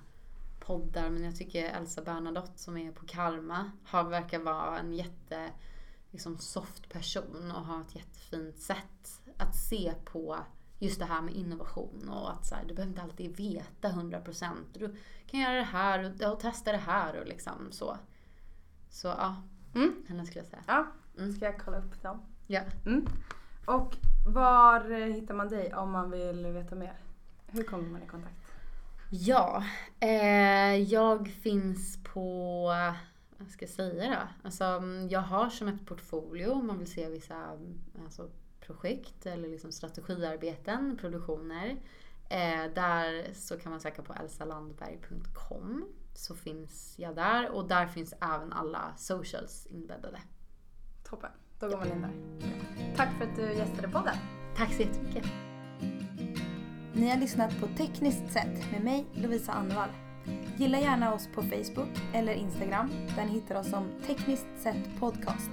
Speaker 2: poddar men jag tycker Elsa Bernadotte som är på Karma har, verkar vara en jätte liksom, soft person och har ett jättefint sätt att se på just det här med innovation och att så här, du behöver inte alltid veta 100%. Du kan göra det här och, och testa det här och liksom så. Så ja,
Speaker 1: Mm.
Speaker 2: henne skulle jag säga.
Speaker 1: Ja,
Speaker 2: Mm.
Speaker 1: ska jag kolla upp dem?
Speaker 2: Ja.
Speaker 1: Mm. Och var eh, hittar man dig om man vill veta mer? Hur kommer man i kontakt?
Speaker 2: Ja, eh, jag finns på, vad ska jag säga då? Alltså, mm, jag har som ett portfolio om man vill se vissa mm, alltså, projekt eller liksom strategiarbeten, produktioner. Eh, där så kan man söka på elsalandberg.com så finns jag där och där finns även alla socials inbäddade.
Speaker 1: Toppen, då går man in där. Tack för att du gästade podden.
Speaker 2: Tack så jättemycket!
Speaker 1: Ni har lyssnat på Tekniskt sett med mig, Lovisa Annevall. Gilla gärna oss på Facebook eller Instagram där ni hittar oss som Tekniskt sett podcast.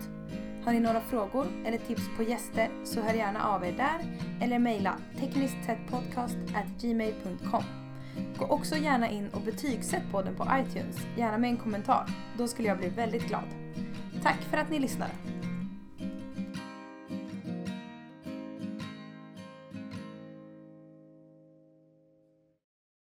Speaker 1: Har ni några frågor eller tips på gäster så hör gärna av er där eller mejla teknisktsettpodcast@gmail.com. Gå också gärna in och betygsätt podden på iTunes, gärna med en kommentar. Då skulle jag bli väldigt glad. Tack för att ni lyssnade.